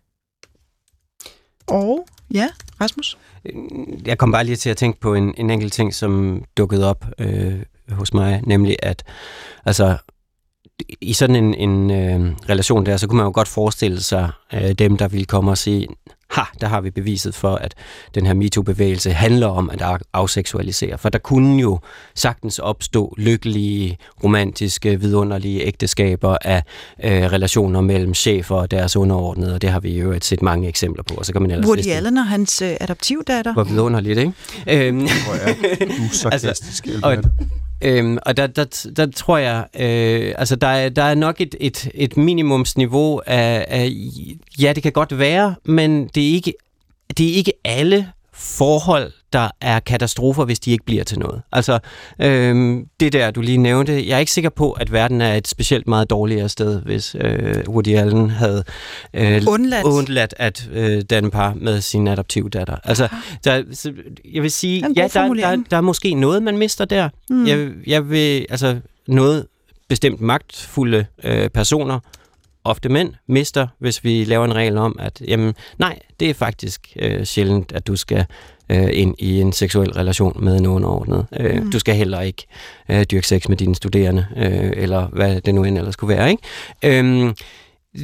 Og, ja, Rasmus? Jeg kom bare lige til at tænke på en, en enkelt ting, som dukkede op øh, hos mig, nemlig at altså, i sådan en, en øh, relation der, så kunne man jo godt forestille sig øh, dem, der ville komme og sige, ha, der har vi beviset for, at den her MeToo-bevægelse handler om at afseksualisere. For der kunne jo sagtens opstå lykkelige, romantiske, vidunderlige ægteskaber af øh, relationer mellem chefer og deres underordnede, og det har vi jo set mange eksempler på. Og så kan man ellers Woody Allen og hans øh, adoptivdatter. Hvor vidunderligt, ikke? Øhm. Hvor er du sarkastisk, altså, og, Øhm, og der, der, der tror jeg, øh, altså der er, der er nok et, et, et minimumsniveau af, af, ja det kan godt være, men det er ikke, det er ikke alle forhold, der er katastrofer, hvis de ikke bliver til noget. Altså, øhm, det der, du lige nævnte, jeg er ikke sikker på, at verden er et specielt meget dårligere sted, hvis øh, Woody Allen havde øh, undladt. undladt at øh, danne par med sin adoptivdatter. Altså, der, så, jeg vil sige, ja, der, der, der er måske noget, man mister der. Mm. Jeg, jeg vil, altså, noget bestemt magtfulde øh, personer ofte mænd mister, hvis vi laver en regel om, at jamen, nej, det er faktisk øh, sjældent, at du skal øh, ind i en seksuel relation med en underordnet. Øh, mm. Du skal heller ikke øh, dyrke sex med dine studerende, øh, eller hvad det nu end ellers skulle være. Ikke? Øh,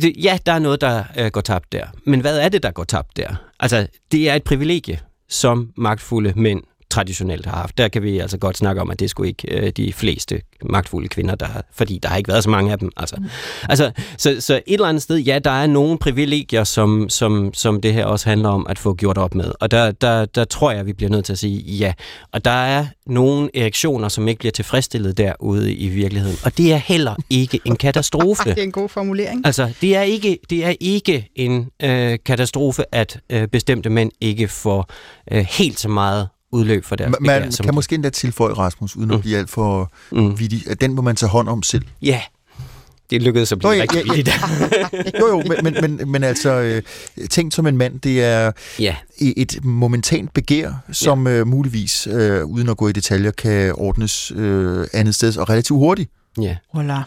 det, ja, der er noget, der øh, går tabt der. Men hvad er det, der går tabt der? Altså, det er et privilegie, som magtfulde mænd traditionelt har haft. Der kan vi altså godt snakke om, at det skulle ikke øh, de fleste magtfulde kvinder, der har, fordi der har ikke været så mange af dem. Altså, mm. altså, så, så et eller andet sted, ja, der er nogle privilegier, som, som, som det her også handler om at få gjort op med. Og der, der, der tror jeg, vi bliver nødt til at sige ja. Og der er nogle erektioner, som ikke bliver tilfredsstillet derude i virkeligheden. Og det er heller ikke en katastrofe. det er en god formulering. Altså, det er ikke, det er ikke en øh, katastrofe, at øh, bestemte mænd ikke får øh, helt så meget udløb for deres Man begær, kan måske endda tilføje, Rasmus, uden mm. at blive alt for mm. vidig, at den må man tage hånd om selv. Ja, det lykkedes at blive Nå, ja, rigtig ja, ja. jo, jo, men, men, men, men altså, øh, tænkt som en mand, det er ja. et momentant begær, som ja. uh, muligvis, uh, uden at gå i detaljer, kan ordnes uh, andet sted og relativt hurtigt. Ja. Voilà.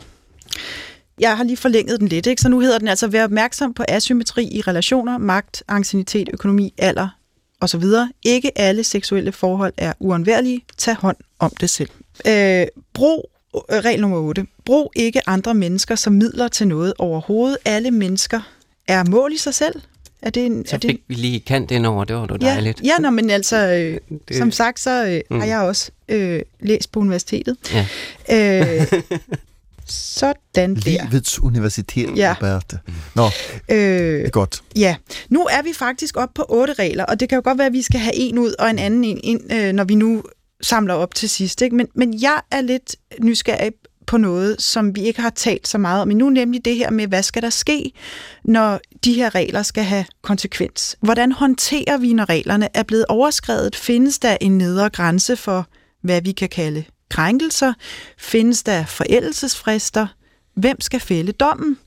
Jeg har lige forlænget den lidt, ikke? så nu hedder den altså, vær opmærksom på asymmetri i relationer, magt, ancienitet, økonomi, alder, osv. Ikke alle seksuelle forhold er uundværlige. Tag hånd om det selv. Øh, brug øh, regel nummer 8. Brug ikke andre mennesker som midler til noget overhovedet. Alle mennesker er mål i sig selv. Er det en, så er det vi lige kant ind over, det var da ja, dejligt. Ja, nå, men altså, øh, det... som sagt, så øh, mm. har jeg også øh, læst på universitetet. Ja. Øh, Sådan der. Livets universitet, ja. Roberta. Nå, øh, det er godt. Ja, nu er vi faktisk op på otte regler, og det kan jo godt være, at vi skal have en ud og en anden en ind, øh, når vi nu samler op til sidst. Ikke? Men, men jeg er lidt nysgerrig på noget, som vi ikke har talt så meget om endnu, nemlig det her med, hvad skal der ske, når de her regler skal have konsekvens? Hvordan håndterer vi, når reglerne er blevet overskrevet? Findes der en nedre grænse for, hvad vi kan kalde krænkelser? Findes der forældelsesfrister? Hvem skal fælde dommen?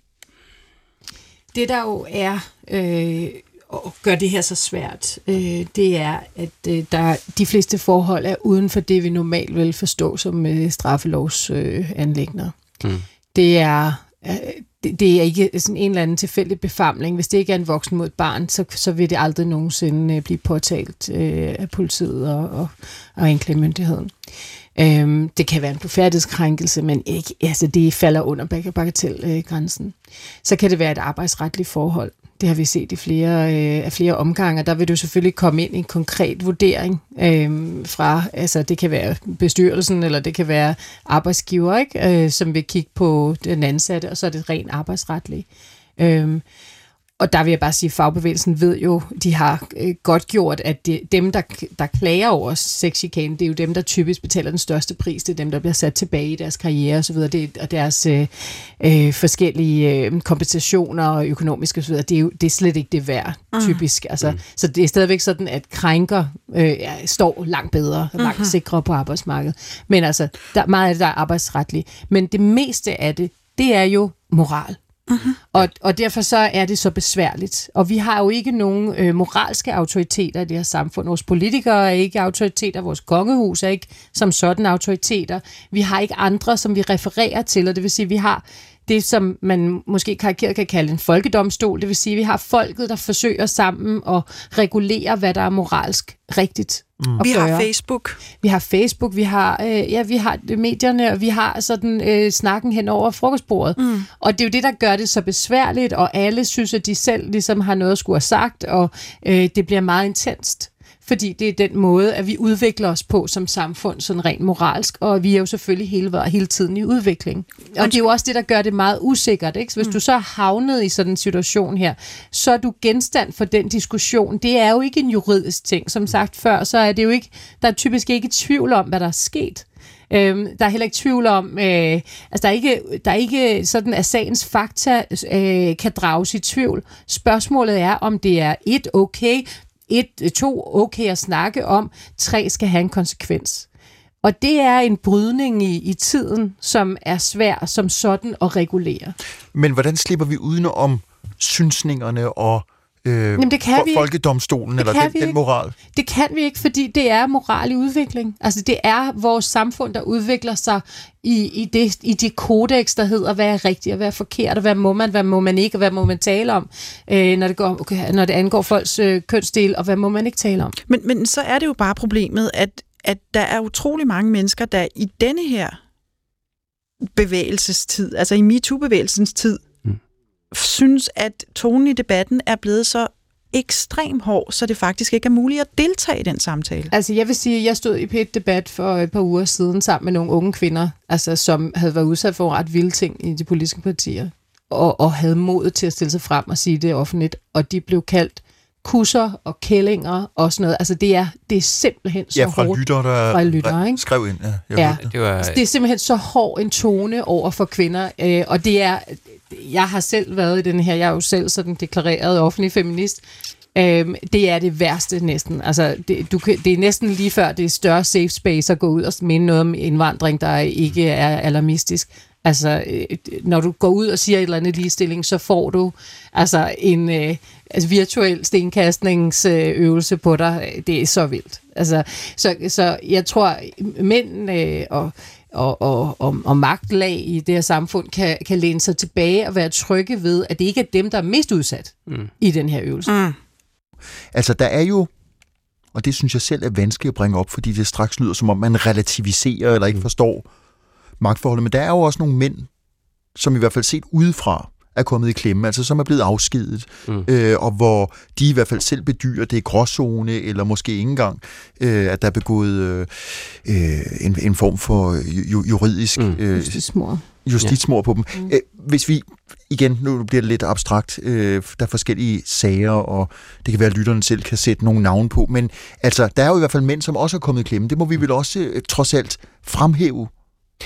Det der jo er øh, og gør det her så svært, øh, det er, at øh, der de fleste forhold er uden for det, vi normalt vil forstå som øh, straffelovs øh, anlægner. Mm. Det er øh, det, det er ikke sådan en eller anden tilfældig befamling. Hvis det ikke er en voksen mod et barn, så, så vil det aldrig nogensinde øh, blive påtalt øh, af politiet og, og, og anklagemyndigheden. Øhm, det kan være en blufærdighedskrænkelse, men ikke, altså det falder under bagatelgrænsen. Så kan det være et arbejdsretligt forhold. Det har vi set i flere, øh, af flere omgange, og der vil du selvfølgelig komme ind i en konkret vurdering øh, fra, altså det kan være bestyrelsen, eller det kan være arbejdsgiver, ikke? Øh, som vil kigge på den ansatte, og så er det rent arbejdsretligt. Øh, og der vil jeg bare sige, at fagbevægelsen ved jo, de har øh, godt gjort, at det, dem, der, der klager over sexchikane, det er jo dem, der typisk betaler den største pris. Det er dem, der bliver sat tilbage i deres karriere osv., det, og deres øh, øh, forskellige øh, kompensationer og økonomiske osv., det er jo det er slet ikke det værd, mm. typisk. Altså, mm. Så det er stadigvæk sådan, at krænker øh, ja, står langt bedre, mm-hmm. langt sikrere på arbejdsmarkedet. Men altså, der, meget af det der er arbejdsretligt. Men det meste af det, det er jo moral. Uh-huh. Og, og derfor så er det så besværligt. Og vi har jo ikke nogen øh, moralske autoriteter i det her samfund. Vores politikere er ikke autoriteter, vores kongehus er ikke som sådan autoriteter. Vi har ikke andre, som vi refererer til, og det vil sige, at vi har det, som man måske karikeret kan kalde en folkedomstol. Det vil sige, at vi har folket, der forsøger sammen at regulere, hvad der er moralsk rigtigt mm. Vi gøre. har Facebook. Vi har Facebook, vi har, øh, ja, vi har medierne, og vi har sådan øh, snakken hen over frokostbordet. Mm. Og det er jo det, der gør det så besværligt, og alle synes, at de selv ligesom har noget at skulle have sagt, og øh, det bliver meget intenst. Fordi det er den måde, at vi udvikler os på som samfund, sådan rent moralsk, og vi er jo selvfølgelig hele, hele tiden i udvikling. Og det er jo også det, der gør det meget usikkert. Ikke? Så hvis mm. du så er havnet i sådan en situation her, så er du genstand for den diskussion. Det er jo ikke en juridisk ting. Som sagt før, så er det jo ikke, der er typisk ikke tvivl om, hvad der er sket. Øhm, der er heller ikke tvivl om, øh, altså der er ikke, der er ikke sådan, at sagens fakta øh, kan drages i tvivl. Spørgsmålet er, om det er et okay, et, to okay at snakke om, tre skal have en konsekvens. Og det er en brydning i, i tiden, som er svær som sådan at regulere. Men hvordan slipper vi udenom synsningerne og øh, Jamen, det kan fo- vi ikke. folkedomstolen, Det eller kan den, vi den moral? Det kan vi ikke, fordi det er moral i udvikling. Altså det er vores samfund, der udvikler sig i, i, det, i det kodex, der hedder, hvad er rigtigt og hvad er forkert, og hvad må man, hvad må man ikke, og hvad må man tale om, øh, når, det går, okay, når det angår folks øh, kønsdel, og hvad må man ikke tale om. Men, men så er det jo bare problemet, at, at der er utrolig mange mennesker, der i denne her bevægelsestid, altså i MeToo-bevægelsens tid. Synes, at tonen i debatten er blevet så ekstrem hård, så det faktisk ikke er muligt at deltage i den samtale. Altså jeg vil sige, at jeg stod i et debat for et par uger siden sammen med nogle unge kvinder, altså, som havde været udsat for ret vilde ting i de politiske partier, og, og havde modet til at stille sig frem og sige det offentligt, og de blev kaldt kusser og kællinger og sådan noget. Altså det er, det er simpelthen så Ja, fra hårdt. lytter, der Fra lyttere, ikke? skrev ind. Ja, jeg Ja. hørte det. Det var, Altså, det er simpelthen så hård en tone over for kvinder, øh, og det er, jeg har selv været i den her, jeg er jo selv sådan deklareret offentlig feminist, Øhm, det er det værste næsten. Altså, det, du kan, det er næsten lige før, det er større safe space at gå ud og minde noget om indvandring, der ikke er alarmistisk. Altså, øh, når du går ud og siger et eller andet ligestilling, så får du altså en øh, altså, virtuel stenkastningsøvelse på dig. Det er så vildt. Altså, så, så jeg tror, mænd øh, og og, og, og, og magtlag i det her samfund kan, kan læne sig tilbage og være trygge ved, at det ikke er dem, der er mest udsat mm. i den her øvelse. Mm. Altså, der er jo, og det synes jeg selv er vanskeligt at bringe op, fordi det straks lyder, som om man relativiserer eller ikke forstår magtforholdet, men der er jo også nogle mænd, som i hvert fald set udefra er kommet i klemme, altså som er blevet afskedet, Mm. øh, og hvor de i hvert fald selv bedyrer, det er gråzone, eller måske ikke engang, øh, at der er begået øh, øh, en, en form for ju, juridisk Mm. øh, Justitsmord. justitsmord på dem. Mm. Øh, hvis vi, igen, nu bliver det lidt abstrakt, øh, der er forskellige sager, og det kan være, at lytterne selv kan sætte nogle navne på, men altså, der er jo i hvert fald mænd, som også er kommet i klemme. Det må vi vel også øh, trods alt fremhæve.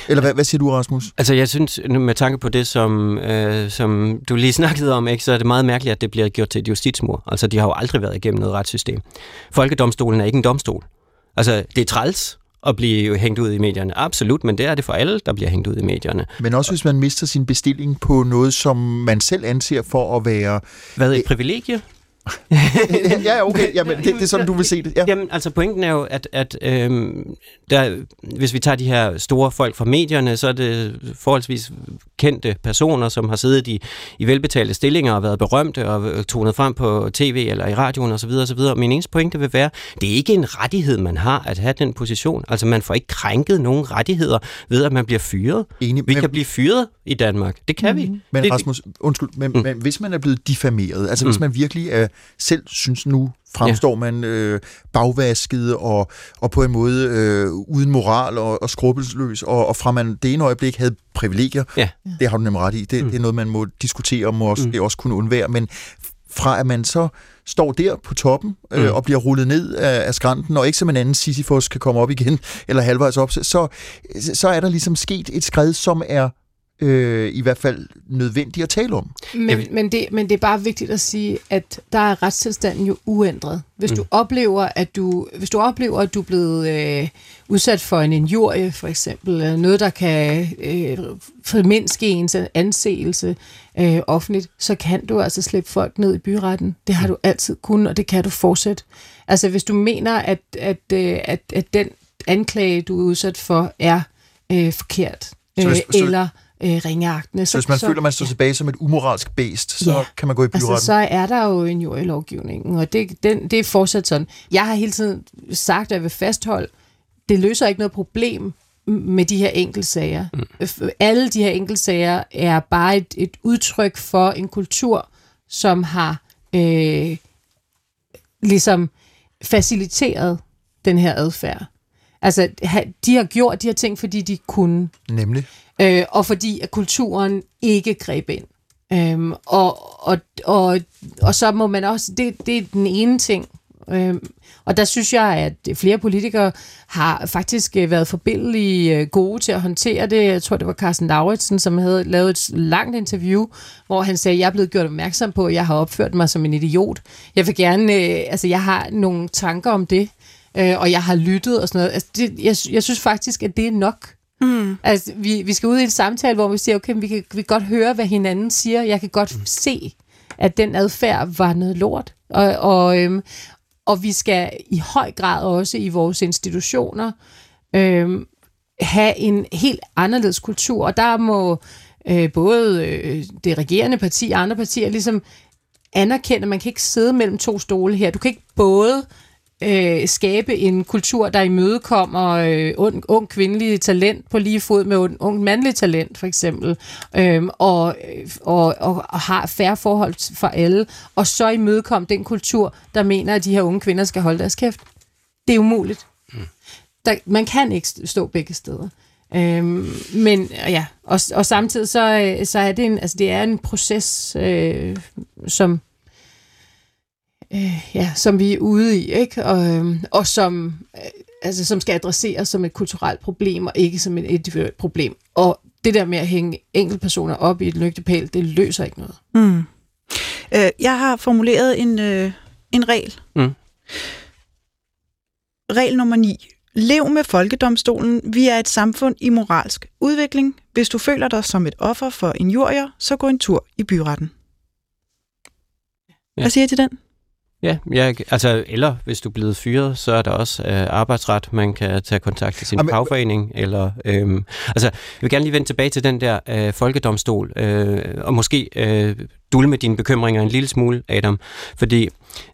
Eller hvad, hvad siger du, Rasmus? Altså, jeg synes, med tanke på det, som, øh, som du lige snakkede om, ikke, så er det meget mærkeligt, at det bliver gjort til et justitsmord. Altså, de har jo aldrig været igennem noget retssystem. Folkedomstolen er ikke en domstol. Altså, det er træls at blive hængt ud i medierne. Absolut, men det er det for alle, der bliver hængt ud i medierne. Men også hvis man mister sin bestilling på noget, som man selv anser for at være... Hvad et privilegie? Ja, okay, jamen, det, det er sådan, du vil se det. Ja. Jamen, altså pointen er jo, at, at øhm, der, hvis vi tager de her store folk fra medierne, så er det forholdsvis kendte personer, som har siddet i, i velbetalte stillinger og været berømte og tonet frem på tv eller i radioen osv. osv. Min eneste pointe vil være, det er ikke en rettighed, man har at have den position. Altså, man får ikke krænket nogen rettigheder ved, at man bliver fyret. Enig, Vi men, kan blive fyret i Danmark. Det kan mm-hmm. vi. men det- Rasmus, undskyld, men, Mm. men hvis man er blevet diffameret, altså mm. hvis man virkelig er, selv synes nu, fremstår ja. man øh, bagvasket og, og på en måde øh, uden moral og, og skrupelsløs, og, og fra man det ene øjeblik havde privilegier, Ja. det har du nemlig ret i, det, Mm. det er noget, man må diskutere og må også, Mm. det også kunne undvære, men fra at man så står der på toppen øh, Mm. og bliver rullet ned af, af skrænten, og ikke som en anden Sisyfos kan komme op igen, eller halvvejs op, så, så er der ligesom sket et skred, som er øh, i hvert fald nødvendigt at tale om. Men, men, det, men det er bare vigtigt at sige, at der er retstilstanden jo uændret. Hvis Mm. du oplever, at du, hvis du oplever, at du er blevet øh, udsat for en injurie, for eksempel, noget, der kan øh, formindske ens anseelse øh, offentligt, så kan du altså slippe folk ned i byretten. Det har du altid kun, og det kan du fortsætte. Altså, hvis du mener, at, at, øh, at, at den anklage, du er udsat for, er øh, forkert, Så øh, hvis- så- eller øh, ringeagtende. Så hvis man så, føler, man står ja. tilbage som et umoralsk bæst, så ja. kan man gå i byretten? Altså, så er der jo en jord i lovgivningen, og det, den, det er fortsat sådan. Jeg har hele tiden sagt, at jeg vil fastholde, det løser ikke noget problem med de her enkeltsager. Mm. Alle de her enkeltsager er bare et, et udtryk for en kultur, som har øh, ligesom faciliteret den her adfærd. Altså, de har gjort de her ting, fordi de kunne. Nemlig? Øh, og fordi at kulturen ikke greb ind. Øhm, og, og, og, og så må man også, det, det er den ene ting. Øhm, og der synes jeg, at flere politikere har faktisk øh, været forbindelige øh, gode til at håndtere det. Jeg tror, det var Carsten Lauritsen, som havde lavet et langt interview, hvor han sagde, at jeg er blevet gjort opmærksom på, at jeg har opført mig som en idiot. Jeg vil gerne, øh, altså jeg har nogle tanker om det, øh, og jeg har lyttet og sådan noget. Altså, det, jeg, jeg synes faktisk, at det er nok. Mm. Altså, vi, vi skal ud i en samtale, hvor vi siger, okay, vi kan, vi kan godt høre, hvad hinanden siger. Jeg kan godt mm. se, at den adfærd var noget lort. Og, og, øhm, og vi skal i høj grad også i vores institutioner øhm, have en helt anderledes kultur. Og der må øh, både øh, det regerende parti og andre partier ligesom anerkende, at man kan ikke sidde mellem to stole her. Du kan ikke både øh, skabe en kultur, der imødekommer øh, ung, ung kvindelig talent på lige fod med ung, ung mandlig talent, for eksempel, øhm, og, og, og, og har færre forhold for alle, og så imødekomme den kultur, der mener, at de her unge kvinder skal holde deres kæft. Det er umuligt. Mm. Der, man kan ikke stå begge steder. Øhm, men ja, og, og samtidig så, øh, så er det en, altså det er en proces, øh, som øh, ja, som vi er ude i, ikke? Og, øh, og som, øh, altså, som skal adresseres som et kulturelt problem, og ikke som et individuelt problem. Og det der med at hænge enkeltpersoner op i et lygtepæl, det løser ikke noget. Mm. Øh, jeg har formuleret en, øh, en regel. Mm. Regel nummer 9. Lev med folkedomstolen. Vi er et samfund i moralsk udvikling. Hvis du føler dig som et offer for injurier, så gå en tur i byretten. Ja. Hvad siger I til den? Ja, ja, altså, eller hvis du er blevet fyret, så er der også øh, arbejdsret, man kan tage kontakt til sin Amen, fagforening. Eller, øh, altså, jeg vil gerne lige vende tilbage til den der øh, folkedomstol, øh, og måske øh, dulme dine bekymringer en lille smule, Adam. Fordi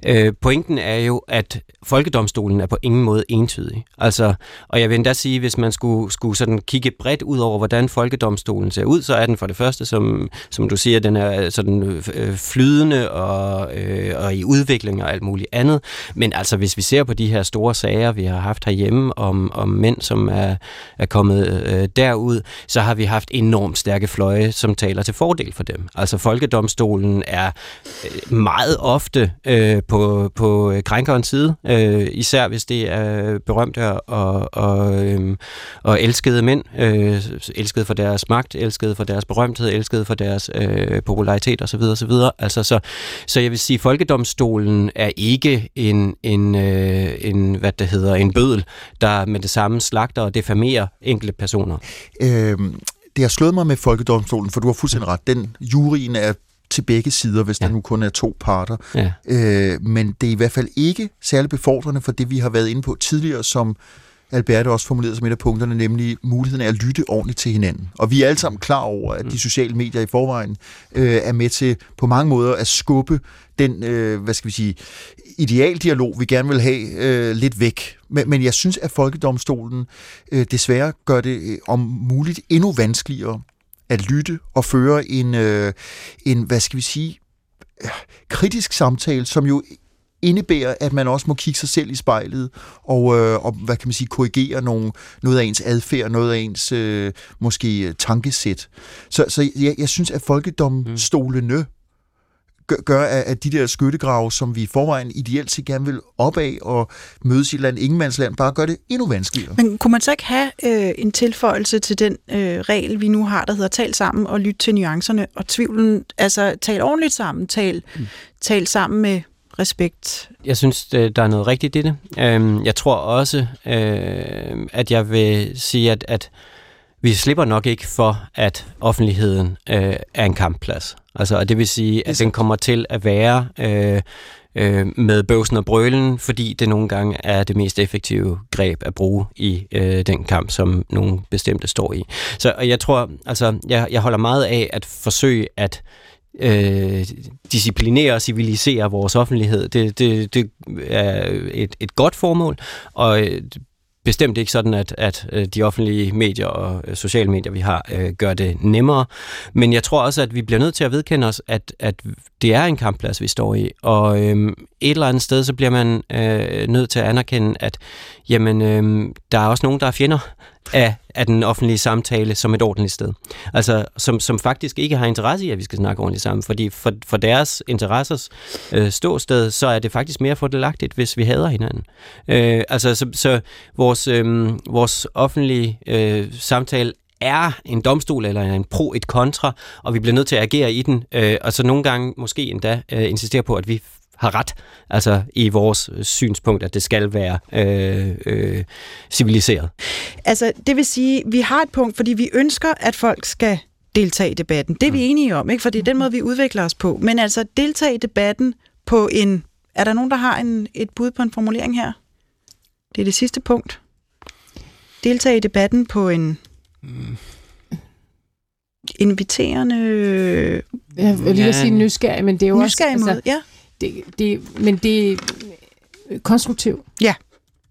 øh, pointen er jo, at folkedomstolen er på ingen måde entydig. Altså, og jeg vil endda sige, hvis man skulle, skulle sådan kigge bredt ud over, hvordan folkedomstolen ser ud, så er den for det første, som, som du siger, den er sådan øh, flydende og, øh, og i udvikling og alt muligt andet. Men altså, hvis vi ser på de her store sager, vi har haft herhjemme om, om mænd, som er, er kommet øh, derud, så har vi haft enormt stærke fløje, som taler til fordel for dem. Altså folkedomstolen er øh, meget ofte øh, på, på øh, krænkerens side, øh, især hvis det er berømte og, og, øh, og elskede mænd, øh, elskede for deres magt, elskede for deres berømthed, elskede for deres øh, popularitet osv. osv. Altså, så, så jeg vil sige, folkedomstolen er ikke en, en, øh, en hvad det hedder, en bødel, der med det samme slagter og defamerer enkelte personer. Øh det har slået mig med folkedomstolen, for du har fuldstændig ret. Den juryen er til begge sider, hvis ja. der nu kun er to parter. Ja. Øh, men det er i hvert fald ikke særlig befordrende for det, vi har været inde på tidligere, som Albert også formuleret som et af punkterne, nemlig muligheden af at lytte ordentligt til hinanden. Og vi er alle sammen klar over, at de mm. sociale medier i forvejen øh, er med til på mange måder at skubbe den, øh, hvad skal vi sige, idealdialog, vi gerne vil have, øh, lidt væk. Men, men jeg synes, at Folkedomstolen øh, desværre gør det øh, om muligt endnu vanskeligere at lytte og føre en, øh, en hvad skal vi sige, kritisk samtale, som jo indebærer, at man også må kigge sig selv i spejlet og, øh, og hvad kan man sige, korrigere nogle, noget af ens adfærd, noget af ens øh, måske øh, tankesæt. Så, så jeg, jeg synes, at folkedomstolene mm gør, at de der skyttegrave, som vi i forvejen ideelt set gerne vil op af og mødes i et eller andet ingenmandsland, bare gør det endnu vanskeligere. Men kunne man så ikke have øh, en tilføjelse til den øh, regel, vi nu har, der hedder tal sammen og lyt til nuancerne og tvivlen, altså tal ordentligt sammen, tal, mm. tal sammen med respekt. Jeg synes, der er noget rigtigt i det. Øhm, jeg tror også, øh, at jeg vil sige, at, at vi slipper nok ikke for, at offentligheden øh, er en kampplads. Altså, og det vil sige, at den kommer til at være øh, øh, med bøvsen og brølen, fordi det nogle gange er det mest effektive greb at bruge i øh, den kamp, som nogle bestemte står i. Så og jeg tror, altså, jeg, jeg holder meget af at forsøge at øh, disciplinere og civilisere vores offentlighed. Det, det, det er et, et godt formål, og øh, bestemt ikke sådan, at, at øh, de offentlige medier og øh, sociale medier, vi har, øh, gør det nemmere. Men jeg tror også, at vi bliver nødt til at vedkende os, at, at det er en kampplads, vi står i. Og øh, et eller andet sted, så bliver man øh, nødt til at anerkende, at jamen, øh, der er også nogen, der er fjender af, af den offentlige samtale som et ordentligt sted. Altså, som, som faktisk ikke har interesse i, at vi skal snakke ordentligt sammen, fordi for, for deres interessers øh, ståsted, så er det faktisk mere fordelagtigt, hvis vi hader hinanden. Øh, altså, så, så vores, øh, vores offentlige øh, samtale er en domstol eller en pro et kontra, og vi bliver nødt til at agere i den, øh, og så nogle gange måske endda øh, insistere på, at vi har ret, altså i vores synspunkt, at det skal være øh, øh, civiliseret. Altså, det vil sige, vi har et punkt, fordi vi ønsker, at folk skal deltage i debatten. Det er vi mm. enige om, ikke? For det er den måde, vi udvikler os på. Men altså, deltage i debatten på en... Er der nogen, der har en, et bud på en formulering her? Det er det sidste punkt. Deltage i debatten på en... Mm. Inviterende... Jeg vil lige ja. sige nysgerrig, men det er jo nysgerrig også... Nysgerrig altså, ja det, det, men det er konstruktivt. Ja.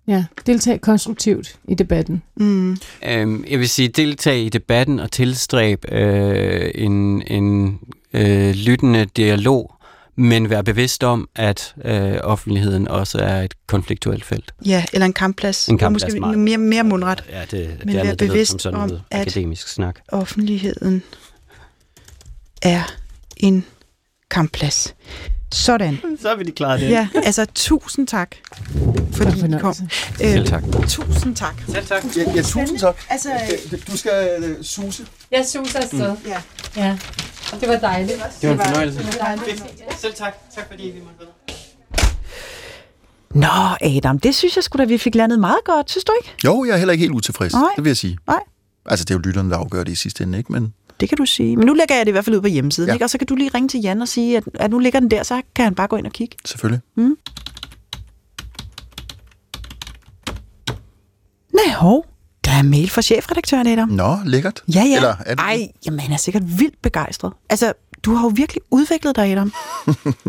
Ja, deltag konstruktivt i debatten. Mm. Øhm, jeg vil sige, deltag i debatten og tilstræb øh, en, en øh, lyttende dialog, men være bevidst om, at øh, offentligheden også er et konfliktuelt felt. Ja, eller en kampplads. En kampplads måske meget. mere, mere mundret. Ja, det, men det er bevidst som sådan noget om, akademisk snak. offentligheden er en kampplads. Sådan. Så er vi lige klaret det. Ja, altså tusind tak, fordi du kom. Selv tak. Øh, tusind tak. Selv tak. Ja, ja tusind tak. Altså, du skal uh, suse. Jeg suser afsted. Mm. Ja. ja. Og det var dejligt. Det var en fornøjelse. Det var dejligt. Selv tak. Tak fordi vi måtte Nå, Adam, det synes jeg sgu da, vi fik landet meget godt, synes du ikke? Jo, jeg er heller ikke helt utilfreds, Nej. det vil jeg sige. Nej. Altså, det er jo lytterne, der afgør det i sidste ende, ikke? Men det kan du sige. Men nu lægger jeg det i hvert fald ud på hjemmesiden, Ja. ikke? og så kan du lige ringe til Jan og sige, at, at nu ligger den der, så kan han bare gå ind og kigge. selvfølgelig. Nej, hov. Der er mail fra chefredaktøren, Adam. Nå, lækkert. Ja, ja. Eller er det Ej, jamen han er sikkert vildt begejstret. Altså, du har jo virkelig udviklet dig, Adam.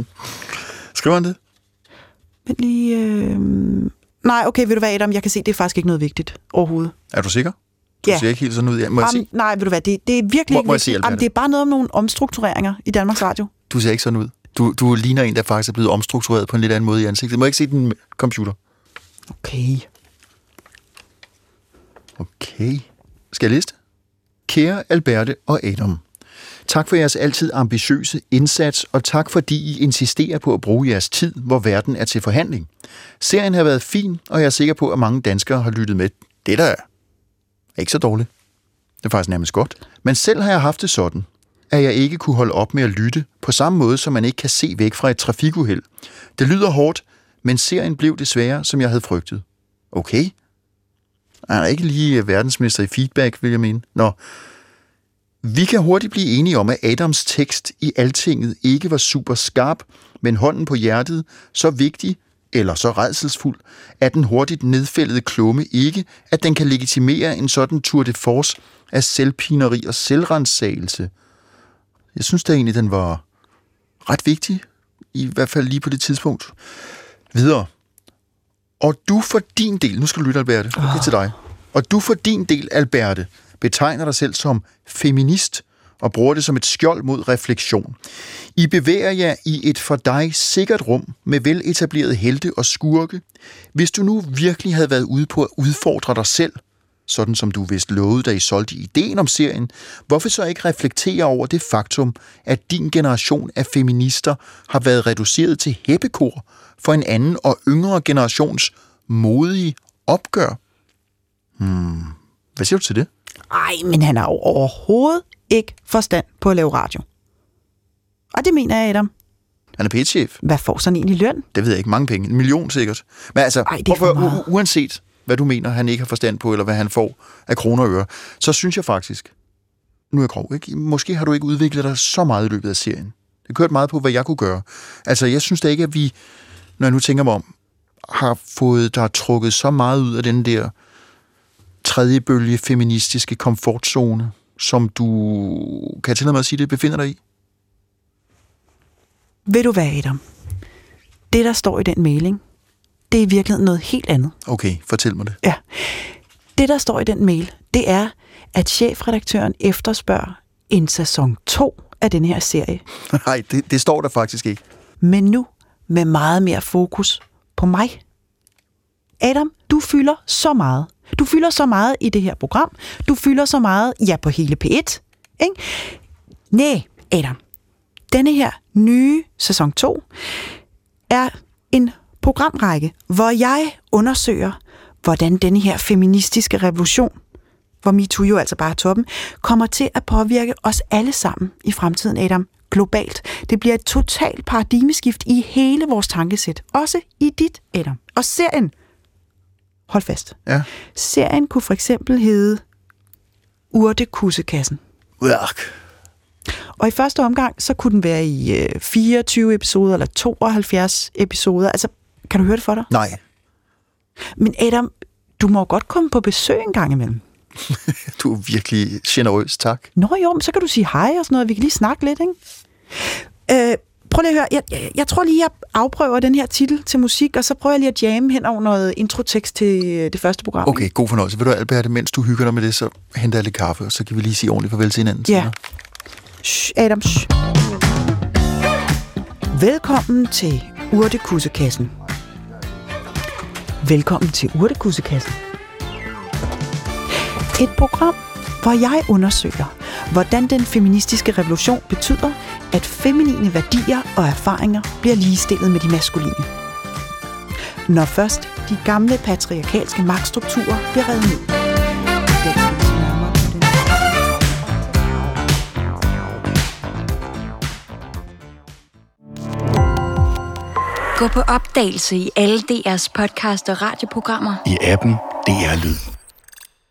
Skriver han det? Men lige... Øh... Nej, okay, ved du hvad, Adam? Jeg kan se, det er faktisk ikke noget vigtigt overhovedet. Er du sikker? Du Ja. ser ikke helt sådan ud. Ja, må jeg Jamen, se? nej, ved du hvad, det, det er virkelig Må- ikke må jeg se? Jamen, det er bare noget om nogle omstruktureringer i Danmarks Radio. Du ser ikke sådan ud. Du, du ligner en, der faktisk er blevet omstruktureret på en lidt anden måde i ansigtet. Må jeg ikke se din computer? Okay. Okay. Skal jeg liste? Kære Alberte og Adam. Tak for jeres altid ambitiøse indsats, og tak fordi I insisterer på at bruge jeres tid, hvor verden er til forhandling. Serien har været fin, og jeg er sikker på, at mange danskere har lyttet med. Det der er ikke så dårligt. Det er faktisk nærmest godt. Men selv har jeg haft det sådan, at jeg ikke kunne holde op med at lytte, på samme måde som man ikke kan se væk fra et trafikuheld. Det lyder hårdt, men serien blev desværre, som jeg havde frygtet. Okay. Han er ikke lige øh, verdensmester i feedback, vil jeg mene. Nå. Vi kan hurtigt blive enige om, at Adams tekst i altinget ikke var super skarp, men hånden på hjertet så vigtig eller så redselsfuld, at den hurtigt nedfældede klumme ikke, at den kan legitimere en sådan tour de force af selvpineri og selvrensagelse. Jeg synes da egentlig, den var ret vigtig, i hvert fald lige på det tidspunkt. Videre. Og du for din del, nu skal du lytte, Alberte, det er til dig. Og du for din del, Alberte, betegner dig selv som feminist og bruger det som et skjold mod refleksion. I bevæger jer i et for dig sikkert rum med veletablerede helte og skurke. Hvis du nu virkelig havde været ude på at udfordre dig selv, sådan som du vist lovede, da I solgte ideen om serien, hvorfor så ikke reflektere over det faktum, at din generation af feminister har været reduceret til hæppekor for en anden og yngre generations modige opgør? Hmm. Hvad siger du til det? Ej, men han har jo overhovedet ikke forstand på at lave radio. Og det mener jeg, Adam. Han er p Hvad får sådan en i løn? Det ved jeg ikke. Mange penge. En million sikkert. Men altså, Ej, det er for hvorfor, meget. uanset hvad du mener, han ikke har forstand på, eller hvad han får af kroner og øre, så synes jeg faktisk, nu er jeg grov, ikke? måske har du ikke udviklet dig så meget i løbet af serien. Det kørte meget på, hvad jeg kunne gøre. Altså, jeg synes da ikke, at vi når jeg nu tænker mig om, har fået dig trukket så meget ud af den der tredje bølge feministiske komfortzone, som du, kan jeg tillade mig at sige det, befinder dig i? Ved du hvad, Adam? Det, der står i den mailing, det er i virkeligheden noget helt andet. Okay, fortæl mig det. Ja. Det, der står i den mail, det er, at chefredaktøren efterspørger en sæson 2 af den her serie. Nej, det, det står der faktisk ikke. Men nu med meget mere fokus på mig. Adam, du fylder så meget. Du fylder så meget i det her program. Du fylder så meget, ja, på hele P1. Ikke? Næh, Adam. Denne her nye sæson 2 er en programrække, hvor jeg undersøger, hvordan denne her feministiske revolution, hvor MeToo jo altså bare er toppen, kommer til at påvirke os alle sammen i fremtiden, Adam, globalt. Det bliver et totalt paradigmeskift i hele vores tankesæt. Også i dit, Adam. Og serien, hold fast, Ja. serien kunne for eksempel hedde Urtekussekassen. Work. Og i første omgang, så kunne den være i øh, 24 episoder eller 72 episoder. Altså, kan du høre det for dig? Nej, Men Adam, du må jo godt komme på besøg en gang imellem. du er virkelig generøs, tak. Nå jo, men så kan du sige hej og sådan noget. Vi kan lige snakke lidt, ikke? Øh, prøv lige at høre. Jeg, jeg, jeg tror lige, jeg afprøver den her titel til musik, og så prøver jeg lige at jamme hen over noget introtekst til øh, det første program. Okay, god fornøjelse. Vil du, Albert, mens du hygger dig med det, så henter jeg lidt kaffe, og så kan vi lige sige ordentligt farvel til hinanden. Ja. senere. Shh, Adam, shh. Velkommen til Urtekussekassen. Velkommen til Urtekussekassen. Et program, hvor jeg undersøger, hvordan den feministiske revolution betyder, at feminine værdier og erfaringer bliver ligestillet med de maskuline. Når først de gamle patriarkalske magtstrukturer bliver revet ned. Gå på opdagelse i alle DR's podcast og radioprogrammer. i appen DR Lyd.